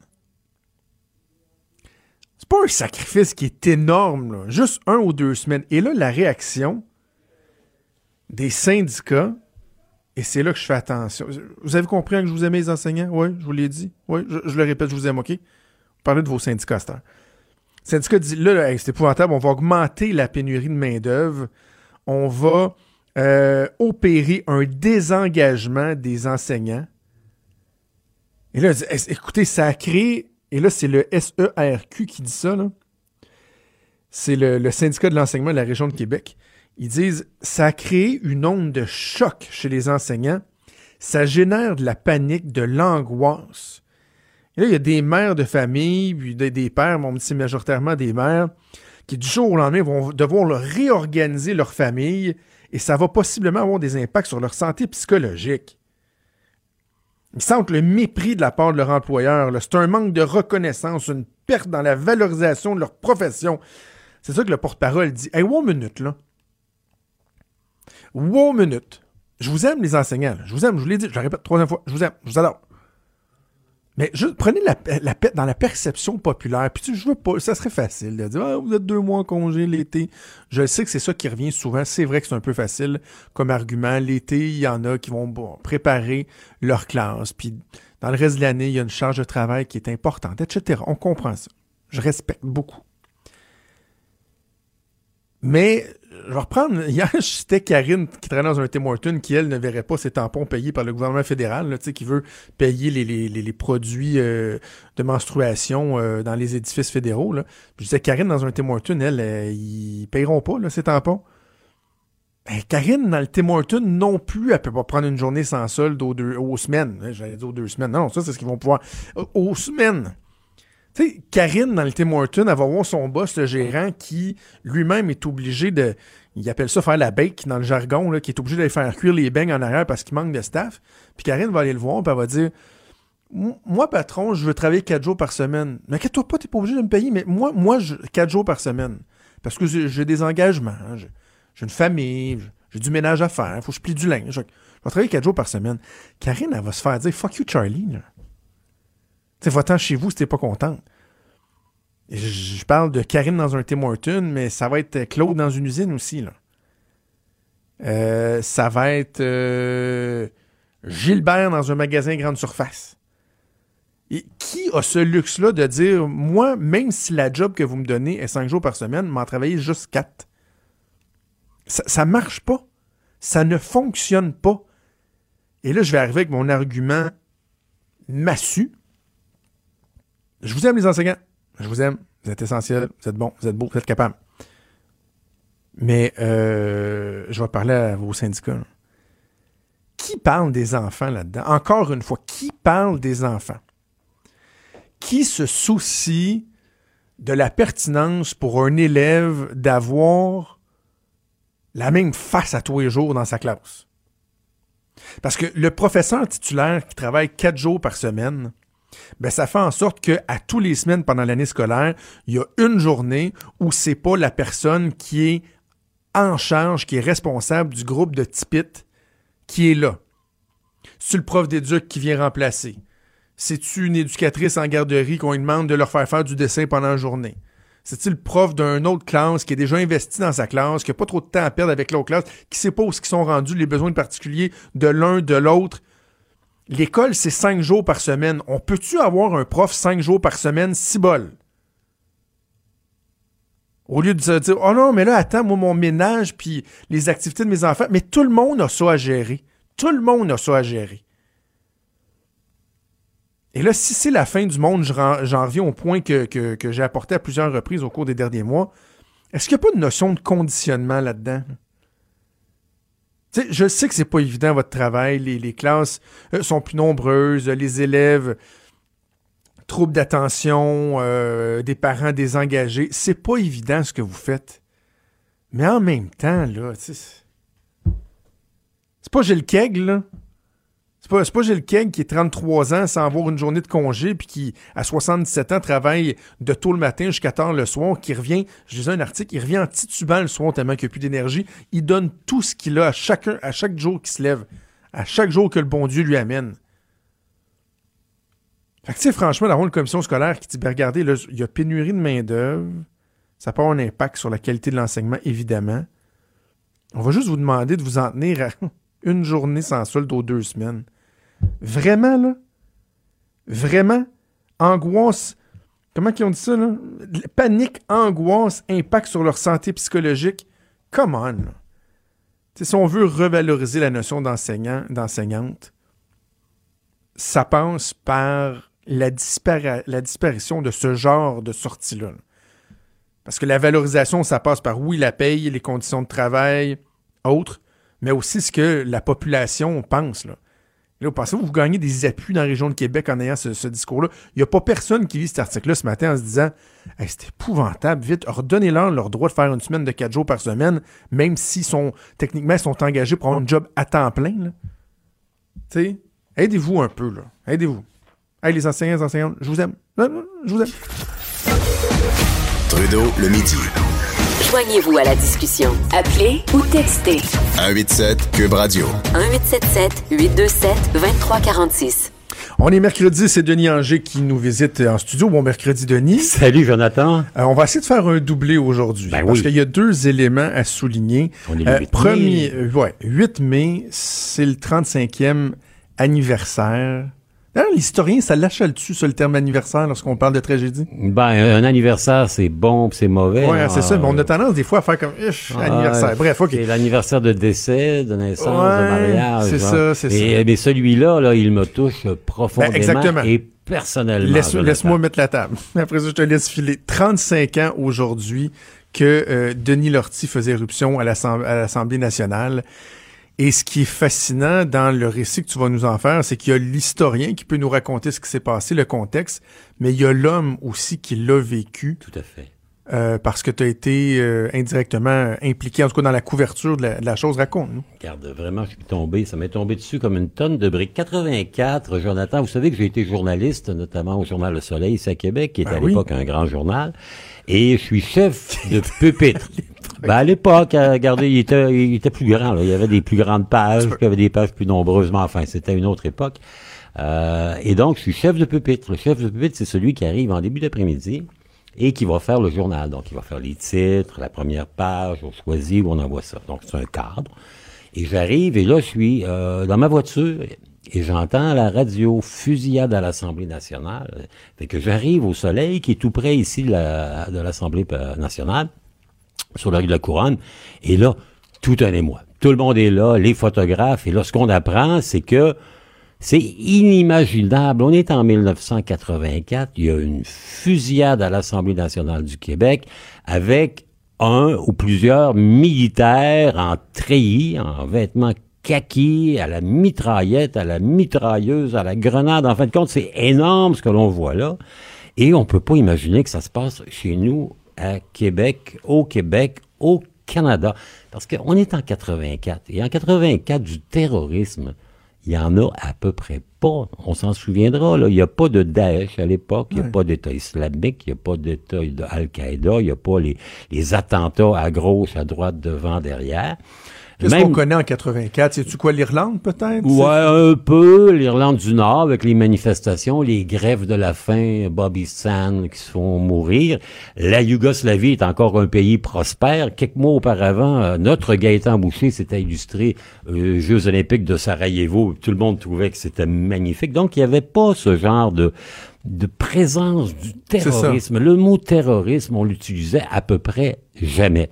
C'est pas un sacrifice qui est énorme, juste un ou deux semaines. Et là, la réaction des syndicats, et c'est là que je fais attention. Vous avez compris que je vous aimais les enseignants? Oui, je vous l'ai dit. Oui, je, le répète, je vous aime, OK? Parlez de vos syndicats, Le syndicat dit, là, c'est épouvantable, on va augmenter la pénurie de main-d'œuvre. On va euh, opérer un désengagement des enseignants. Et là, écoutez, ça a et là, c'est le SERQ qui dit ça. C'est le, syndicat de l'enseignement de la région de Québec. Ils disent ça a une onde de choc chez les enseignants. Ça génère de la panique, de l'angoisse. Là, il y a des mères de famille, puis des, pères, mon c'est majoritairement des mères, qui du jour au lendemain vont devoir réorganiser leur famille et ça va possiblement avoir des impacts sur leur santé psychologique. Ils sentent le mépris de la part de leur employeur. C'est un manque de reconnaissance, une perte dans la valorisation de leur profession. C'est ça que le porte-parole dit. Hey, one minute, là. One minute. Je vous aime, les enseignants. Je vous aime, je vous l'ai dit, je le répète troisième fois. Je vous aime, je vous adore. Mais juste prenez la, la, dans la perception populaire. Puis je veux pas, ça serait facile de dire ah, vous êtes deux mois en congé l'été. Je sais que c'est ça qui revient souvent. C'est vrai que c'est un peu facile comme argument. L'été, il y en a qui vont préparer leur classe. Puis dans le reste de l'année, il y a une charge de travail qui est importante, etc. On comprend ça. Je respecte beaucoup. Mais je vais reprendre. Hier, c'était Karine qui traînait dans un Tim Horton qui, elle, ne verrait pas ses tampons payés par le gouvernement fédéral, là, qui veut payer les, les, les, produits euh, de menstruation euh, dans les édifices fédéraux. Là. je disais, Karine, dans un Tim Horton, elle, euh, ils payeront pas là, ces tampons. Ben, Karine, dans le Tim Horton, non plus, elle peut pas prendre une journée sans solde aux, deux, aux semaines. J'allais dire aux deux semaines. Non, ça, c'est ce qu'ils vont pouvoir. Aux semaines. Tu sais, Karine, dans le Tim Horton, elle va voir son boss, le gérant, qui lui-même est obligé de. Il appelle ça faire la bake dans le jargon, là, qui est obligé d'aller faire cuire les beignes en arrière parce qu'il manque de staff. Puis Karine va aller le voir, puis elle va dire Moi, patron, je veux travailler quatre jours par semaine. Mais inquiète-toi pas, t'es pas obligé de me payer, mais moi, moi, quatre jours par semaine. Parce que j'ai des engagements, j'ai une famille, j'ai du ménage à faire, faut que je plie du linge. Je vais travailler quatre jours par semaine. Karine, elle va se faire dire Fuck you, Charlie. Là. Tu va-t'en chez vous si pas contente. Je, parle de Karine dans un Tim Horton, mais ça va être Claude dans une usine aussi. Euh, ça va être euh, Gilbert dans un magasin grande surface. Qui a ce luxe-là de dire, moi, même si la job que vous me donnez est cinq jours par semaine, m'en travailler juste quatre? Ça, ça marche pas. Ça ne fonctionne pas. Et là, je vais arriver avec mon argument massu. Je vous aime, les enseignants. Je vous aime. Vous êtes essentiels. Vous êtes bons. Vous êtes beaux. Vous êtes capables. Mais euh, je vais parler à vos syndicats. Qui parle des enfants là-dedans? Encore une fois, qui parle des enfants? Qui se soucie de la pertinence pour un élève d'avoir la même face à tous les jours dans sa classe? Parce que le professeur titulaire qui travaille quatre jours par semaine, ben ça fait en sorte que à tous les semaines pendant l'année scolaire, il y a une journée où c'est pas la personne qui est en charge, qui est responsable du groupe de tipit qui est là. C'est le prof d'éduc qui vient remplacer? C'est-tu une éducatrice en garderie qu'on lui demande de leur faire faire du dessin pendant la journée? C'est-tu le prof d'une autre classe qui est déjà investi dans sa classe, qui n'a pas trop de temps à perdre avec l'autre classe, qui sait pas où sont rendus les besoins particuliers de l'un, de l'autre, L'école, c'est cinq jours par semaine. On peut-tu avoir un prof cinq jours par semaine, si bol? Au lieu de se dire, oh non, mais là, attends, moi, mon ménage, puis les activités de mes enfants, mais tout le monde a ça à gérer. Tout le monde a ça à gérer. Et là, si c'est la fin du monde, j'en reviens au point que, que j'ai apporté à plusieurs reprises au cours des derniers mois. Est-ce qu'il n'y a pas de notion de conditionnement là-dedans? Je sais que c'est pas évident votre travail, les, classes euh, sont plus nombreuses, les élèves troubles d'attention, des parents désengagés. C'est pas évident ce que vous faites. Mais en même temps, là, c'est pas Gilles Keg, là. C'est pas, pas Gilles Keg qui est 33 ans sans avoir une journée de congé puis qui, à 77 ans, travaille de tôt le matin jusqu'à tard le soir, qui revient, je lisais un article, il revient en titubant le soir tellement qu'il n'y a plus d'énergie. Il donne tout ce qu'il a à, chacun, à chaque jour qu'il se lève, à chaque jour que le bon Dieu lui amène. Fait que, tu sais, franchement, d'avoir une commission scolaire qui dit, ben, regardez, il y a pénurie de main-d'œuvre, ça peut avoir un impact sur la qualité de l'enseignement, évidemment. On va juste vous demander de vous en tenir à une journée sans solde aux deux semaines. Vraiment, là? Vraiment? Angoisse. Comment ils ont dit ça, là? Panique, angoisse, impact sur leur santé psychologique. Come on, Si on veut revaloriser la notion d'enseignant, d'enseignante, ça passe par la, la, disparition de ce genre de sortie-là. Parce que la valorisation, ça passe par, oui, la paye, les conditions de travail, autres, mais aussi ce que la population pense. Là. Là, pensez vous gagnez des appuis dans la région de Québec en ayant ce, discours-là? Il n'y a pas personne qui lit cet article-là ce matin en se disant c'est épouvantable, vite, redonnez-leur leur droit de faire une semaine de quatre jours par semaine, même s'ils sont techniquement sont engagés pour avoir un job à temps plein. Aidez-vous un peu, là. Aidez-vous. Hey, les enseignants, les enseignantes, je vous aime. Je vous aime. Trudeau, le midi. Joignez-vous à la discussion. Appelez ou textez. 187 Cube Radio. 1877 827 2346. On est mercredi, c'est Denis Anger qui nous visite en studio. Bon mercredi, Denis. Salut, Jonathan. Euh, on va essayer de faire un doublé aujourd'hui. Ben parce qu'il y a deux éléments à souligner. On est le 8 premier, mai. ouais, 8 mai, c'est le 35e anniversaire l'historien, ça lâche le dessus sur le terme anniversaire lorsqu'on parle de tragédie. Ben, un anniversaire, c'est bon, c'est mauvais. Oui, c'est ça. on a tendance des fois à faire comme anniversaire. Bref, ok. C'est l'anniversaire de décès, de naissance, de mariage. C'est ça, c'est ça. Mais celui-là, là, il me touche profondément. Ben, exactement. Et personnellement. Laisse-moi mettre la table. Après ça, je te laisse filer. 35 ans aujourd'hui que euh, Denis Lortie faisait éruption à l'Assemblée nationale. Et ce qui est fascinant dans le récit que tu vas nous en faire, c'est qu'il y a l'historien qui peut nous raconter ce qui s'est passé, le contexte, mais il y a l'homme aussi qui l'a vécu. Tout à fait. Euh, parce que tu as été euh, indirectement impliqué, en tout cas dans la couverture de la, chose. Raconte-nous. Regarde, vraiment, je suis tombé. Ça m'est tombé dessus comme une tonne de briques. 84, Jonathan, vous savez que j'ai été journaliste, notamment au Journal Le Soleil, ici à Québec, qui était ben à l'époque un grand journal. Et je suis chef de pupitre. Ben à l'époque, euh, regardez, il était, il était plus grand. Là. Il y avait des plus grandes pages, il y avait des pages plus nombreusement. Enfin, c'était une autre époque. Euh, et donc, je suis chef de pupitre. Le chef de pupitre, c'est celui qui arrive en début d'après-midi et qui va faire le journal. Donc, il va faire les titres, la première page, on choisit où on envoie ça. Donc, c'est un cadre. Et j'arrive, et là, je suis euh, dans ma voiture, et j'entends la radio fusillade à l'Assemblée nationale. Fait que j'arrive au soleil, qui est tout près ici de l'Assemblée nationale sur la rue de la Couronne. Et là, tout un émoi. Tout le monde est là, les photographes. Et là, ce qu'on apprend, c'est que c'est inimaginable. On est en 1984. Il y a une fusillade à l'Assemblée nationale du Québec avec un ou plusieurs militaires en treillis, en vêtements kaki, à la mitraillette, à la mitrailleuse, à la grenade. En fin de compte, c'est énorme ce que l'on voit là. Et on peut pas imaginer que ça se passe chez nous à Québec, au Québec, au Canada. Parce qu'on est en 84. Et en 84, du terrorisme, il y en a à peu près pas. On s'en souviendra, là. Il n'y a pas de Daesh à l'époque, il n'y a pas d'État islamique, il n'y a pas d'État d'Al-Qaïda, il n'y a pas les, les attentats à gauche, à droite, devant, derrière. Qu'est-ce qu'on connaît en 84? C'est-tu quoi, l'Irlande, peut-être? Ouais, un peu. L'Irlande du Nord, avec les manifestations, les grèves de la faim, Bobby Sand qui se font mourir. La Yougoslavie est encore un pays prospère. Quelques mois auparavant, euh, notre Gaëtan Boucher s'était illustré aux Jeux olympiques de Sarajevo. Tout le monde trouvait que c'était magnifique. Donc, il n'y avait pas ce genre de de présence du terrorisme. Le mot terrorisme, on l'utilisait à peu près jamais.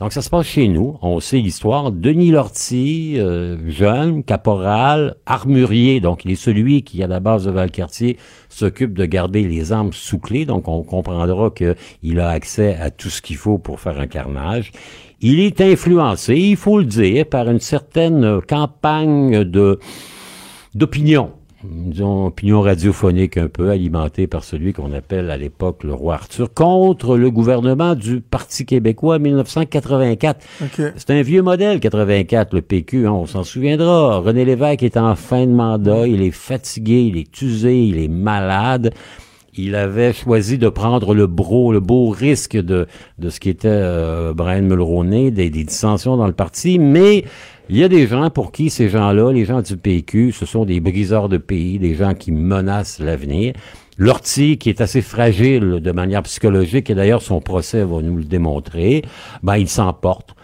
Donc, ça se passe chez nous. On sait l'histoire. Denis Lortie, euh, jeune, caporal, armurier. Donc, il est celui qui, à la base de Valcartier, s'occupe de garder les armes sous clé. Donc, on comprendra qu'il a accès à tout ce qu'il faut pour faire un carnage. Il est influencé, il faut le dire, par une certaine campagne de d'opinion disons, opinion radiophonique un peu alimentée par celui qu'on appelle à l'époque le roi Arthur, contre le gouvernement du Parti québécois en 1984. C'est un vieux modèle, 84, le PQ, hein, on s'en souviendra. René Lévesque est en fin de mandat, il est fatigué, il est usé, il est malade il avait choisi de prendre le beau, le beau risque de, de ce qui était euh, Brian Mulroney, des, des, dissensions dans le parti, mais il y a des gens pour qui ces gens-là, les gens du PQ, ce sont des briseurs de pays, des gens qui menacent l'avenir. L'ortie, qui est assez fragile de manière psychologique, et d'ailleurs son procès va nous le démontrer, ben il s'emporte.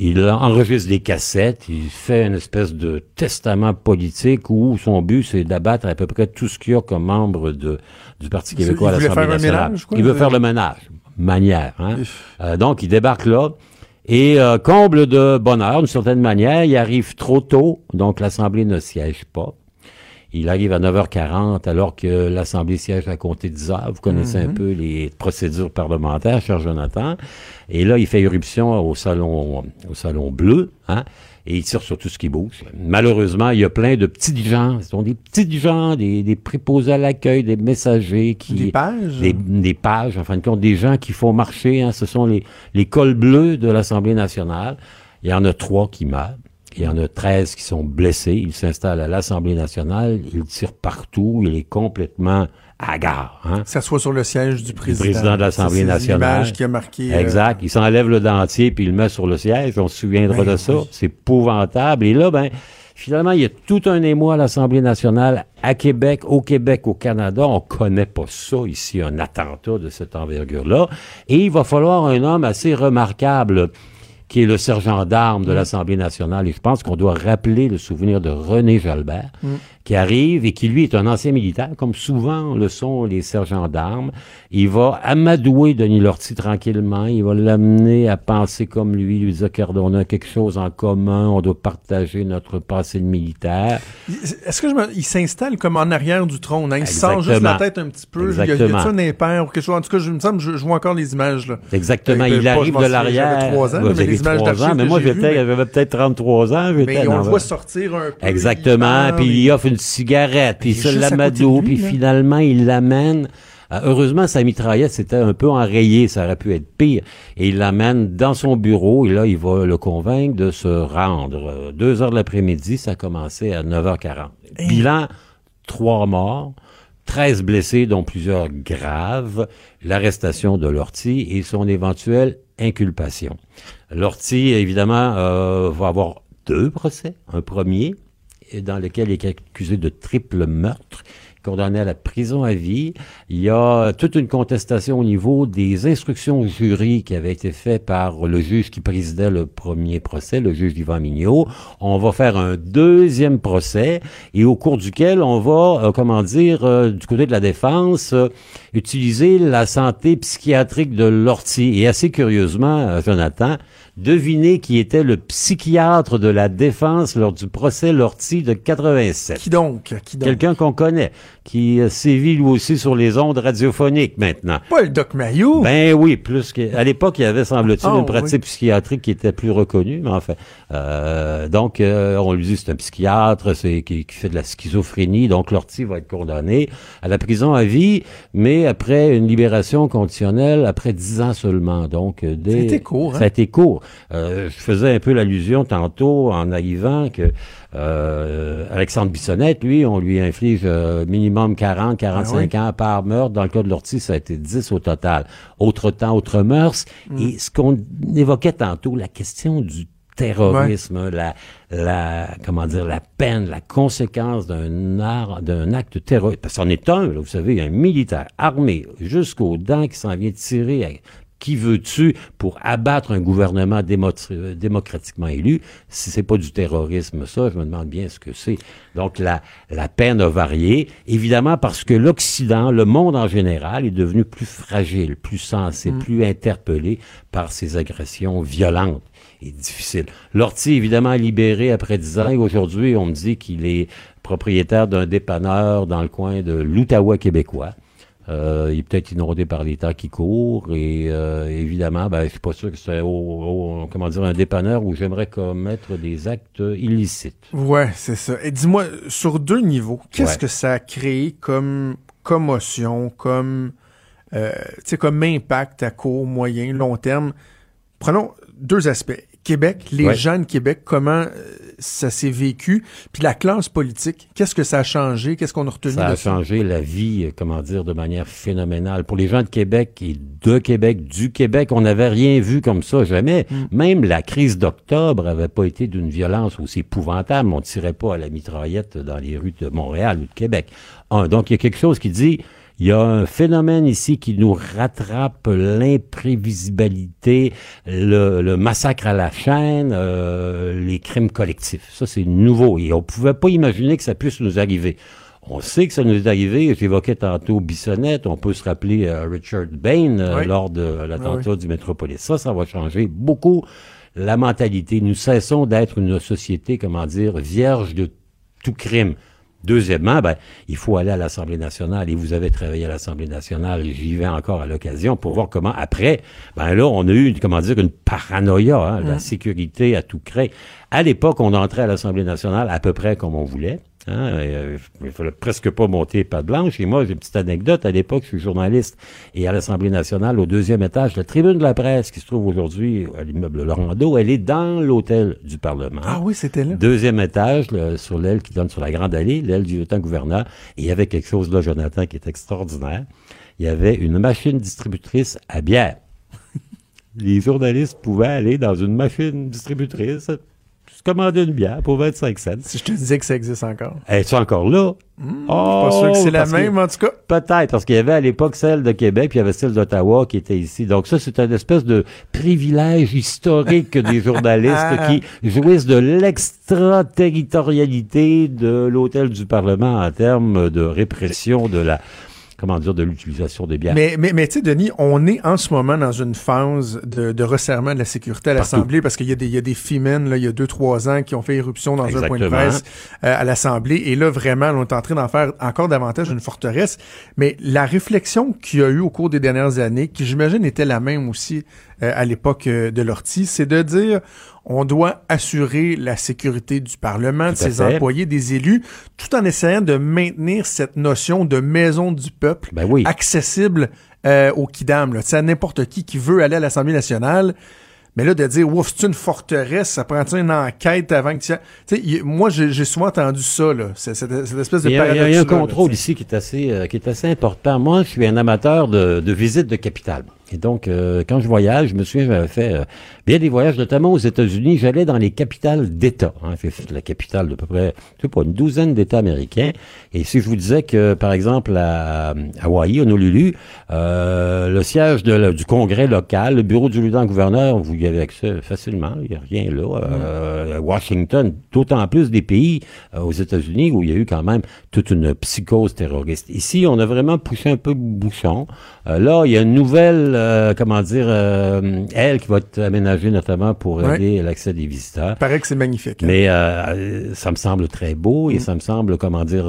Il enregistre des cassettes, il fait une espèce de testament politique où son but, c'est d'abattre à peu près tout ce qu'il y a comme membre de, du Parti québécois à l'Assemblée nationale. Ménage, quoi, il veut faire le ménage, manière. Hein? Euh, donc, il débarque là. Et euh, comble de bonheur, d'une certaine manière, il arrive trop tôt, donc l'Assemblée ne siège pas. Il arrive à 9h40 alors que l'Assemblée siège à compter 10 heures. Vous connaissez un mhm. peu les procédures parlementaires, cher Jonathan. Et là, il fait éruption au salon, au salon bleu, hein, et il tire sur tout ce qui bouge. Malheureusement, il y a plein de petites gens, ce sont des petites gens, des, des préposés à l'accueil, des messagers qui... Des pages? Des, pages, en fin de compte, des gens qui font marcher, hein, ce sont les, les cols bleus de l'Assemblée nationale. Il y en a trois qui meurent. Il y en a 13 qui sont blessés. Il s'installe à l'Assemblée nationale. Il tire partout. Il est complètement hagard. Hein? Ça soit sur le siège du président. Le président de l'Assemblée nationale. qui a marqué. Euh, exact. Il s'enlève le dentier puis il le met sur le siège. On se souviendra ben de ça. C'est épouvantable. Et là, ben, finalement, il y a tout un émoi à l'Assemblée nationale, à Québec, au Québec, au Canada. On connaît pas ça ici, un attentat de cette envergure-là. Et il va falloir un homme assez remarquable qui est le sergent d'armes de mm. l'Assemblée nationale. Et je pense qu'on doit rappeler le souvenir de René Jalbert, mm qui arrive et qui lui est un ancien militaire, comme souvent le sont les sergents d'armes. Il va amadouer Denis Lortie tranquillement, il va l'amener à penser comme lui, lui dire qu'on a quelque chose en commun, on doit partager notre passé de militaire. Est-ce que je me... il s'installe comme en arrière du trône, hein? il sort juste la tête un petit peu, il y a, il y a un impair ou quelque chose? En tout cas, je me semble, je, je vois encore les images là. Exactement, il arrive de l'arrière. J'avais trois ans, mais les images ans, mais moi j'avais peut-être 33 ans. Mais on le voit sortir un peu. Exactement, puis il offre une cigarette, puis ça l'amadou, puis finalement il l'amène. Euh, heureusement, sa mitraillette c'était un peu enrayé, ça aurait pu être pire. Et il l'amène dans son bureau et là, il va le convaincre de se rendre. Euh, deux heures de l'après-midi, ça a commencé à 9h40. Bilan, trois morts. 13 blessés, dont plusieurs graves, l'arrestation de Lortie et son éventuelle inculpation. Lortie, évidemment, euh, va avoir deux procès. Un premier, dans lequel il est accusé de triple meurtre, condamné à la prison à vie. Il y a toute une contestation au niveau des instructions au jury qui avaient été faites par le juge qui présidait le premier procès, le juge Yvan Mignot. On va faire un deuxième procès et au cours duquel on va, euh, comment dire, euh, du côté de la défense, euh, utiliser la santé psychiatrique de l'ortie. Et assez curieusement, Jonathan, Devinez qui était le psychiatre de la défense lors du procès Lortie de 87. Qui donc? Qui donc? Quelqu'un qu'on connaît, qui sévit lui aussi sur les ondes radiophoniques maintenant. Pas le Doc Mayou? Ben oui, plus que... À l'époque, il y avait, semble-t-il, une ah, pratique psychiatrique qui était plus reconnue, mais enfin... Euh, donc, euh, on lui dit c'est un psychiatre, c'est qui, fait de la schizophrénie, donc Lortie va être condamné à la prison à vie, mais après une libération conditionnelle, après dix ans seulement. Donc, euh, dès... Ça a été court, hein? Ça a été court. Euh, je faisais un peu l'allusion tantôt en arrivant que euh, Alexandre Bissonnette, lui, on lui inflige euh, minimum 40, 45 ah ans par meurtre. Dans le cas de l'ortie, ça a été 10 au total. Autre temps, autre mœurs. Mm. Et ce qu'on évoquait tantôt, la question du terrorisme, la, la, comment dire, la peine, la conséquence d'un art, d'un acte terroriste. Parce qu'on est un, là, vous savez, un militaire armé jusqu'aux dents qui s'en vient tirer qui veux-tu pour abattre un gouvernement démocratiquement élu? Si c'est pas du terrorisme ça je me demande bien ce que c'est. Donc la la peine a varié évidemment parce que l'occident le monde en général est devenu plus fragile plus sensé mm. plus interpellé par ces agressions violentes et difficiles. Lortie évidemment libéré après dix ans et aujourd'hui on me dit qu'il est propriétaire d'un dépanneur dans le coin de l'Outaouais québécois Euh, il est peut-être inondé par les temps qui courent et euh, évidemment, ben, je suis pas sûr que c'est au, comment dire un dépanneur où j'aimerais commettre des actes illicites. Ouais, c'est ça. Et dis-moi, sur deux niveaux, qu'est-ce que ça a créé comme commotion, comme euh, comme impact à court, moyen, long terme? Prenons deux aspects. Québec, les jeunes Québec, comment euh, ça s'est vécu, puis la classe politique, qu'est-ce que ça a changé, qu'est-ce qu'on a retenu Ça a changé la vie, euh, comment dire, de manière phénoménale. Pour les gens de Québec et de Québec, du Québec, on n'avait rien vu comme ça, jamais. Mm. Même la crise d'octobre avait pas été d'une violence aussi épouvantable. On tirait pas à la mitraillette dans les rues de Montréal ou de Québec. donc, il y a quelque chose qui dit il y a un phénomène ici qui nous rattrape l'imprévisibilité, le, massacre à la chaîne, euh, les crimes collectifs. Ça, c'est nouveau et on pouvait pas imaginer que ça puisse nous arriver. On sait que ça nous est arrivé. J'évoquais tantôt Bissonnette. On peut se rappeler euh, Richard Bain euh, lors de l'attentat du Métropolis. Ça, ça va changer beaucoup la mentalité. Nous cessons d'être une société, comment dire, vierge de tout crime. Deuxièmement, ben, il faut aller à l'Assemblée nationale et vous avez travaillé à l'Assemblée nationale, j'y vais encore à l'occasion pour voir comment après, ben là, on a eu, comment dire, une paranoïa, hein, la sécurité à tout craint. À l'époque, on entrait à l'Assemblée nationale à peu près comme on voulait. Hein, euh, il fallait presque pas monter pas de blanche. Et moi, j'ai une petite anecdote. À l'époque, je suis journaliste. Et à l'Assemblée nationale, au deuxième étage, la tribune de la presse, qui se trouve aujourd'hui à l'immeuble Laurando, elle est dans l'hôtel du Parlement. Ah oui, c'était là. Deuxième étage, sur l'aile qui donne sur la Grande Allée, l'aile du lieutenant-gouverneur. Et il y avait quelque chose là, Jonathan, qui est extraordinaire. Il y avait une machine distributrice à bière. Les journalistes pouvaient aller dans une machine distributrice commander une bière pour 25 cents. Si je te disais que ça existe encore. Est-ce encore là? Hmm, oh, pas sûr que c'est la même, en tout cas. Peut-être, parce qu'il y avait à l'époque celle de Québec, puis il y avait celle d'Ottawa qui était ici. Donc ça, c'est une espèce de privilège historique des journalistes qui jouissent de l'extraterritorialité de l'hôtel du Parlement en termes de répression de la comment dire, de l'utilisation des biens. Mais, mais, mais tu sais, Denis, on est en ce moment dans une phase de, de resserrement de la sécurité à l'Assemblée parce qu'il y a des, il y a des là, il y a deux, trois ans qui ont fait éruption dans un point de presse euh, à l'Assemblée. Et là, vraiment, on est en train d'en faire encore davantage une forteresse. Mais la réflexion qu'il y a eu au cours des dernières années, qui j'imagine était la même aussi euh, à l'époque euh, de l'ortie, c'est de dire on doit assurer la sécurité du Parlement, de ses employés, des élus, tout en essayant de maintenir cette notion de maison du peuple ben oui. accessible euh, au Kidam. Là. À n'importe qui qui veut aller à l'Assemblée nationale. Mais là, de dire, ouf, c'est une forteresse, ça prend une enquête avant que tu... sais, moi, j'ai souvent entendu ça, là, cette, espèce de Il y a, il y a un contrôle ici qui est assez, euh, qui est assez important. Moi, je suis un amateur de, de visite de capitale. Et donc, euh, quand je voyage, je me souviens, j'avais fait euh, bien des voyages, notamment aux États-Unis. J'allais dans les capitales d'États. Hein, fait la capitale de peu près, je sais pas, une douzaine d'États américains. Et si je vous disais que, par exemple, à Hawaï, Honolulu, euh, le siège de, du Congrès local, le bureau du lieutenant-gouverneur, vous y avez accès facilement. Il n'y a rien là. Euh, Washington, d'autant plus des pays aux États-Unis où il y a eu quand même toute une psychose terroriste. Ici, on a vraiment poussé un peu bouchon. là, il y a une nouvelle euh, comment dire, euh, elle qui va être aménagée notamment pour aider l'accès des visiteurs. Il paraît que c'est magnifique. Hein. Mais euh, ça me semble très beau et mm. ça me semble, comment dire,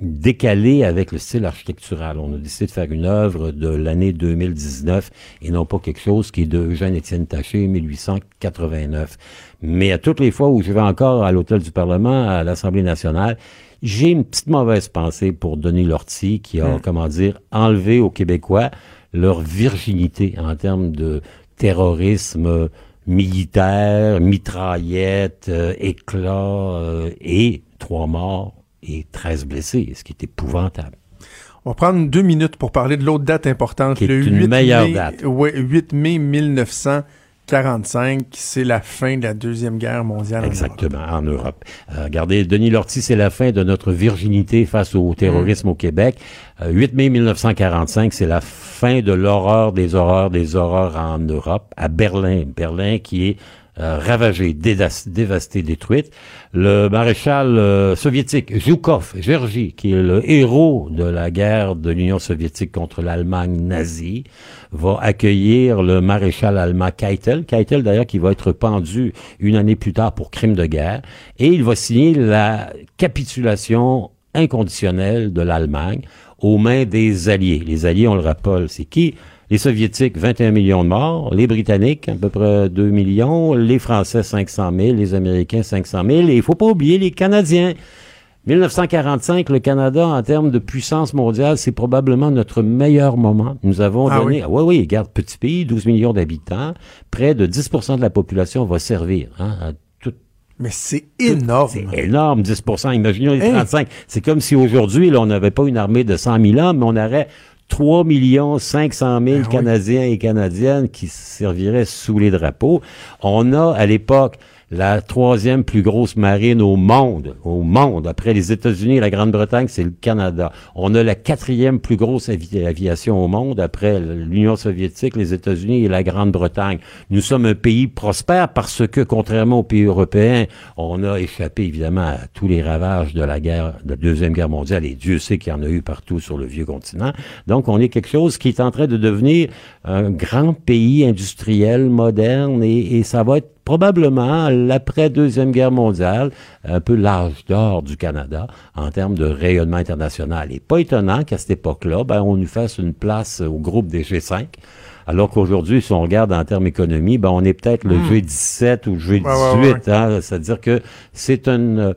décalé avec le style architectural. On a décidé de faire une œuvre de l'année 2019 et non pas quelque chose qui est de Eugène-Étienne Taché, 1889. Mais à toutes les fois où je vais encore à l'Hôtel du Parlement, à l'Assemblée nationale, j'ai une petite mauvaise pensée pour Denis Lortie qui a, mm. comment dire, enlevé aux Québécois leur virginité en termes de terrorisme militaire, mitraillette, euh, éclat euh, et trois morts et 13 blessés, ce qui est épouvantable. On va prendre deux minutes pour parler de l'autre date importante, le 8 meilleure date. Oui, 8 mai 1900. 45, c'est la fin de la Deuxième Guerre mondiale. Exactement, en Europe. Euh, regardez, Denis Lortie, c'est la fin de notre virginité face au terrorisme au Québec. 8 euh, mai 1945, c'est la fin de l'horreur des horreurs des horreurs en Europe, à Berlin. Berlin qui est euh, ravagée, dévastée, détruite. Le maréchal euh, soviétique Zhukov, Georgi, qui est le héros de la guerre de l'Union soviétique contre l'Allemagne nazie, va accueillir le maréchal allemand Keitel. Keitel, d'ailleurs, qui va être pendu une année plus tard pour crime de guerre. Et il va signer la capitulation inconditionnelle de l'Allemagne aux mains des Alliés. Les Alliés, on le rappelle, c'est qui? Les Soviétiques, 21 millions de morts. Les Britanniques, à peu près 2 millions. Les Français, 500 000. Les Américains, 500 000. Et il faut pas oublier les Canadiens. 1945, le Canada, en termes de puissance mondiale, c'est probablement notre meilleur moment. Nous avons ah donné... Oui, oui, regarde, petit pays, 12 millions d'habitants, près de 10% de la population va servir hein, à mais c'est énorme. C'est énorme, 10% Imaginons les 35. C'est comme si aujourd'hui, là, on n'avait pas une armée de 100 000 hommes, mais on aurait 3 500 000 Canadiens et Canadiennes qui serviraient sous les drapeaux. On a, à l'époque, la troisième plus grosse marine au monde, au monde. Après les États-Unis et la Grande-Bretagne, c'est le Canada. On a la quatrième plus grosse aviation au monde après l'Union soviétique, les États-Unis et la Grande-Bretagne. Nous sommes un pays prospère parce que, contrairement aux pays européens, on a échappé évidemment à tous les ravages de la guerre, de la Deuxième Guerre mondiale, et Dieu sait qu'il y en a eu partout sur le vieux continent. Donc, on est quelque chose qui est en train de devenir un grand pays industriel, moderne, et, et ça va être probablement l'après-deuxième guerre mondiale, un peu l'âge d'or du Canada en termes de rayonnement international. Et pas étonnant qu'à cette époque-là, ben, on nous fasse une place au groupe des G5. Alors qu'aujourd'hui, si on regarde en termes économie, ben, on est peut-être le hmm. G17 ou G18. Hein, C'est-à-dire que c'est une euh,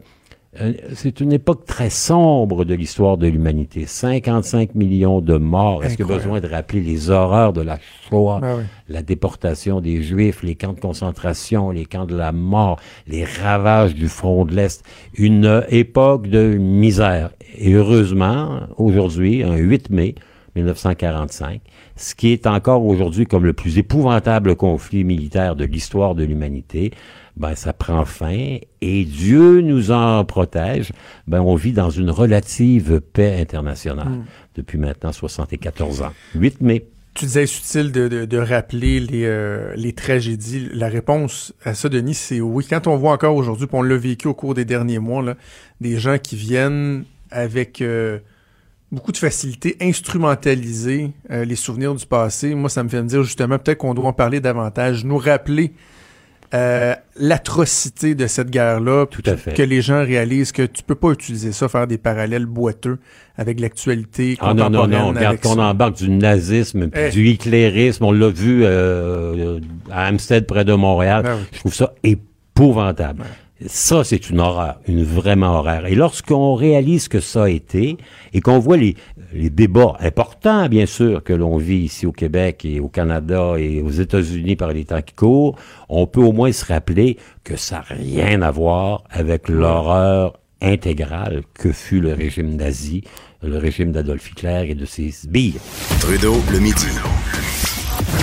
c'est une époque très sombre de l'histoire de l'humanité. 55 millions de morts. Est-ce a besoin de rappeler les horreurs de la Shoah, la déportation des Juifs, les camps de concentration, les camps de la mort, les ravages du front de l'Est? Une époque de misère. Et heureusement, aujourd'hui, un 8 mai 1945, ce qui est encore aujourd'hui comme le plus épouvantable conflit militaire de l'histoire de l'humanité, ben ça prend fin et Dieu nous en protège. Ben on vit dans une relative paix internationale hmm. depuis maintenant 74 ans. 8 mai. Tu disais utile de, de, de rappeler les, euh, les tragédies. La réponse à ça, Denis, c'est oui. Quand on voit encore aujourd'hui, on l'a vécu au cours des derniers mois, là, des gens qui viennent avec euh, beaucoup de facilité instrumentaliser euh, les souvenirs du passé, moi, ça me fait me dire justement peut-être qu'on doit en parler davantage, nous rappeler euh, l'atrocité de cette guerre-là, Tout à fait. que les gens réalisent que tu peux pas utiliser ça, faire des parallèles boiteux avec l'actualité ah non, non, non, regarde qu'on embarque du nazisme, eh. du hitlérisme, on l'a vu euh, à Amstead près de Montréal, ben je trouve ça épouvantable. Ça, c'est une horreur, une vraiment horreur. Et lorsqu'on réalise que ça a été, et qu'on voit les, les débats importants, bien sûr, que l'on vit ici au Québec et au Canada et aux États-Unis par les temps qui courent, on peut au moins se rappeler que ça n'a rien à voir avec l'horreur intégrale que fut le régime nazi, le régime d'Adolf Hitler et de ses sbires. Trudeau, le midi.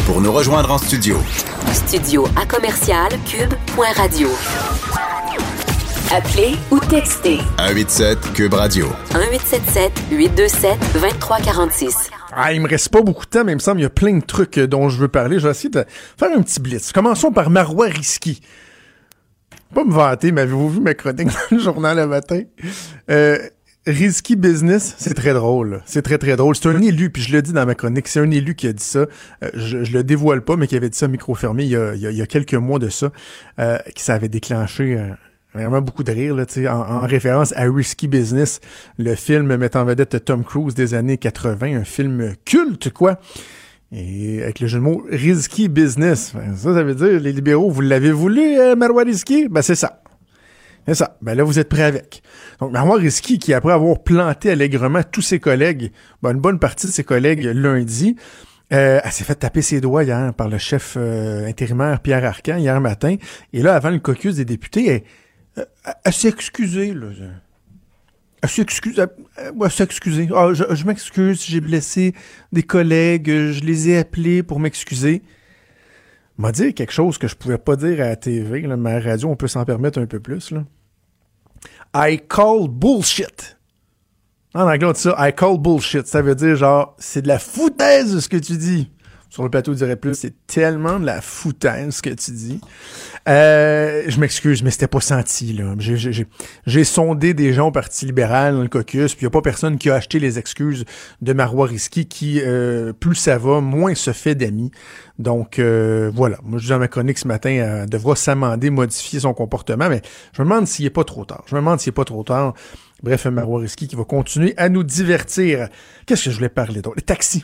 Pour nous rejoindre en studio. Studio à commercial cube.radio. Appelez ou textez. 187 Cube Radio. 1877 827 2346. Ah, il me reste pas beaucoup de temps, mais il me semble qu'il y a plein de trucs euh, dont je veux parler. Je vais essayer de faire un petit blitz. Commençons par Marois Risky. Pas me vanter, mais avez-vous vu ma chronique dans le journal le matin? Euh, Risky Business, c'est très drôle. C'est très, très drôle. C'est un élu, puis je le dis dans ma chronique, c'est un élu qui a dit ça. Euh, je, je le dévoile pas, mais qui avait dit ça micro fermé il y a, il y a, quelques mois de ça, euh, qui s'avait déclenché vraiment beaucoup de rire là, en, en référence à Risky Business, le film mettant en vedette Tom Cruise des années 80, un film culte, quoi. Et avec le jeu de mots Risky Business. Ben, ça, ça veut dire, les libéraux, vous l'avez voulu, euh, Marois Risky? Ben, c'est ça. C'est ça. Ben là, vous êtes prêts avec. Donc, Marois Risky, qui après avoir planté allègrement tous ses collègues, ben, une bonne partie de ses collègues lundi, euh, elle s'est fait taper ses doigts hier par le chef euh, intérimaire Pierre Arcan hier matin. Et là, avant le caucus des députés, elle, s'est excusée, là. S'est excusée. Elle, s'est Ah, je, m'excuse, j'ai blessé des collègues, je les ai appelés pour m'excuser. M'a dit quelque chose que je pouvais pas dire à la TV, là, mais à la radio, on peut s'en permettre un peu plus, là. I call bullshit. En anglais, on dit ça, I call bullshit. Ça veut dire, genre, c'est de la foutaise ce que tu dis. Sur le plateau dirait plus, c'est tellement de la foutaise ce que tu dis. Euh, je m'excuse, mais c'était pas senti, là. J'ai sondé des gens au Parti libéral dans le caucus, puis il a pas personne qui a acheté les excuses de Marois Risky, qui, euh, plus ça va, moins se fait d'amis. Donc, euh, voilà. Moi, je dis dans ma chronique ce matin, elle devra s'amender, modifier son comportement, mais je me demande s'il est pas trop tard. Je me demande s'il est pas trop tard. Bref, Marois Risky qui va continuer à nous divertir. Qu'est-ce que je voulais parler d'autre? Les taxis.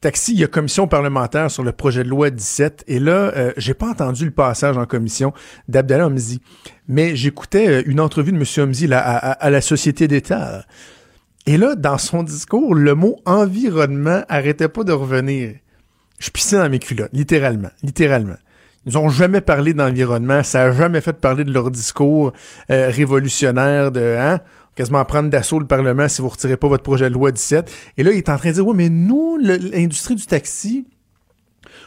Taxi, il y a commission parlementaire sur le projet de loi 17. Et là, euh, j'ai pas entendu le passage en commission d'Abdallah Omzi. Mais j'écoutais euh, une entrevue de M. Omzi à, la Société d'État. Et là, dans son discours, le mot environnement arrêtait pas de revenir. Je pissais dans mes culottes, littéralement, littéralement. Ils ont jamais parlé d'environnement, ça a jamais fait parler de leur discours euh, révolutionnaire de hein, quasiment prendre d'assaut le Parlement si vous retirez pas votre projet de loi 17. Et là, il est en train de dire, oui, mais nous, l'industrie du taxi,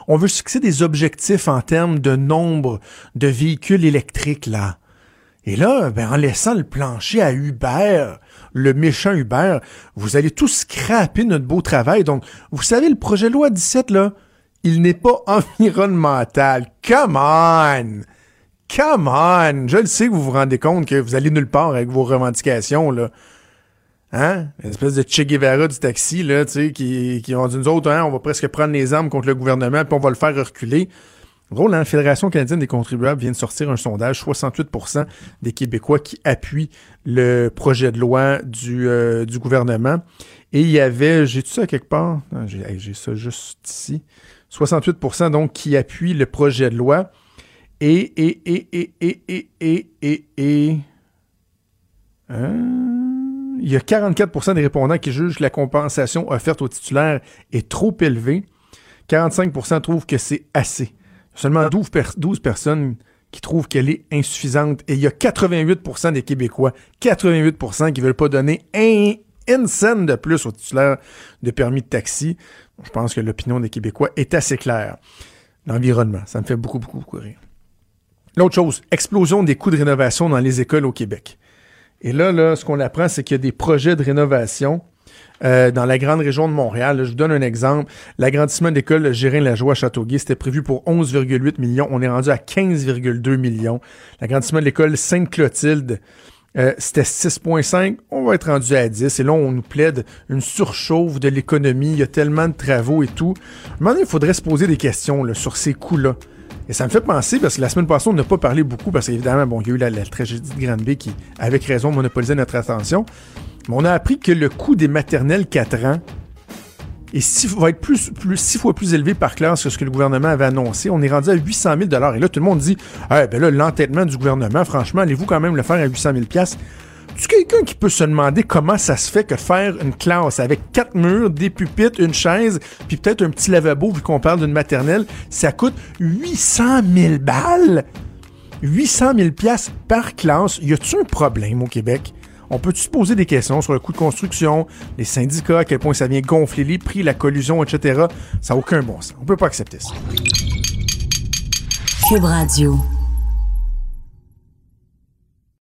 on veut fixer des objectifs en termes de nombre de véhicules électriques, là. Et là, ben, en laissant le plancher à Uber, le méchant Uber, vous allez tous scraper notre beau travail. Donc, vous savez, le projet de loi 17, là, il n'est pas environnemental. Come on! Come on! Je le sais que vous vous rendez compte que vous allez nulle part avec vos revendications, là. Hein? Une espèce de Che Guevara du taxi, là, tu sais, qui, qui ont dit nous autres, hein, on va presque prendre les armes contre le gouvernement, puis on va le faire reculer. Drôle, hein? la Fédération canadienne des contribuables vient de sortir un sondage, 68% des Québécois qui appuient le projet de loi du, euh, du gouvernement. Et il y avait, j'ai tout ça quelque part? J'ai ça juste ici. 68% donc qui appuient le projet de loi. Et, et, et, et, et, et, et, et, et, hein? il y a 44% des répondants qui jugent que la compensation offerte aux titulaires est trop élevée. 45% trouvent que c'est assez. Seulement 12, 12 personnes qui trouvent qu'elle est insuffisante. Et il y a 88% des Québécois, 88% qui veulent pas donner un, une scène de plus aux titulaires de permis de taxi. Je pense que l'opinion des Québécois est assez claire. L'environnement, ça me fait beaucoup, beaucoup, beaucoup rire. L'autre chose, explosion des coûts de rénovation dans les écoles au Québec. Et là, ce qu'on apprend, c'est qu'il y a des projets de rénovation euh, dans la grande région de Montréal. je vous donne un exemple. L'agrandissement de l'école Gérin-Lajoie à Châteauguay, c'était prévu pour 11,8 millions. On est rendu à 15,2 millions. L'agrandissement de l'école Sainte-Clotilde, euh, c'était 6,5. On va être rendu à 10. Et là, on nous plaide une surchauffe de l'économie. Il y a tellement de travaux et tout. Maintenant, il faudrait se poser des questions sur ces coûts-là. Et ça me fait penser, parce que la semaine passée, on n'a pas parlé beaucoup, parce qu'évidemment, bon, il y a eu la, tragédie de Granby qui, avec raison, monopolisait notre attention. Mais on a appris que le coût des maternelles 4 ans six, va être plus, plus, six fois plus élevé par classe que ce que le gouvernement avait annoncé. On est rendu à 800 000 Et là, tout le monde dit, ah, ben là, l'entêtement du gouvernement, franchement, allez-vous quand même le faire à 800 000 tu quelqu'un qui peut se demander comment ça se fait que faire une classe avec quatre murs, des pupitres, une chaise, puis peut-être un petit lavabo, vu qu'on parle d'une maternelle, ça coûte 800 000 balles? 800 000 pièces par classe. Y a-tu un problème au Québec? On peut-tu se poser des questions sur le coût de construction, les syndicats, à quel point ça vient gonfler les prix, la collusion, etc. Ça n'a aucun bon sens. On peut pas accepter ça. Cube Radio.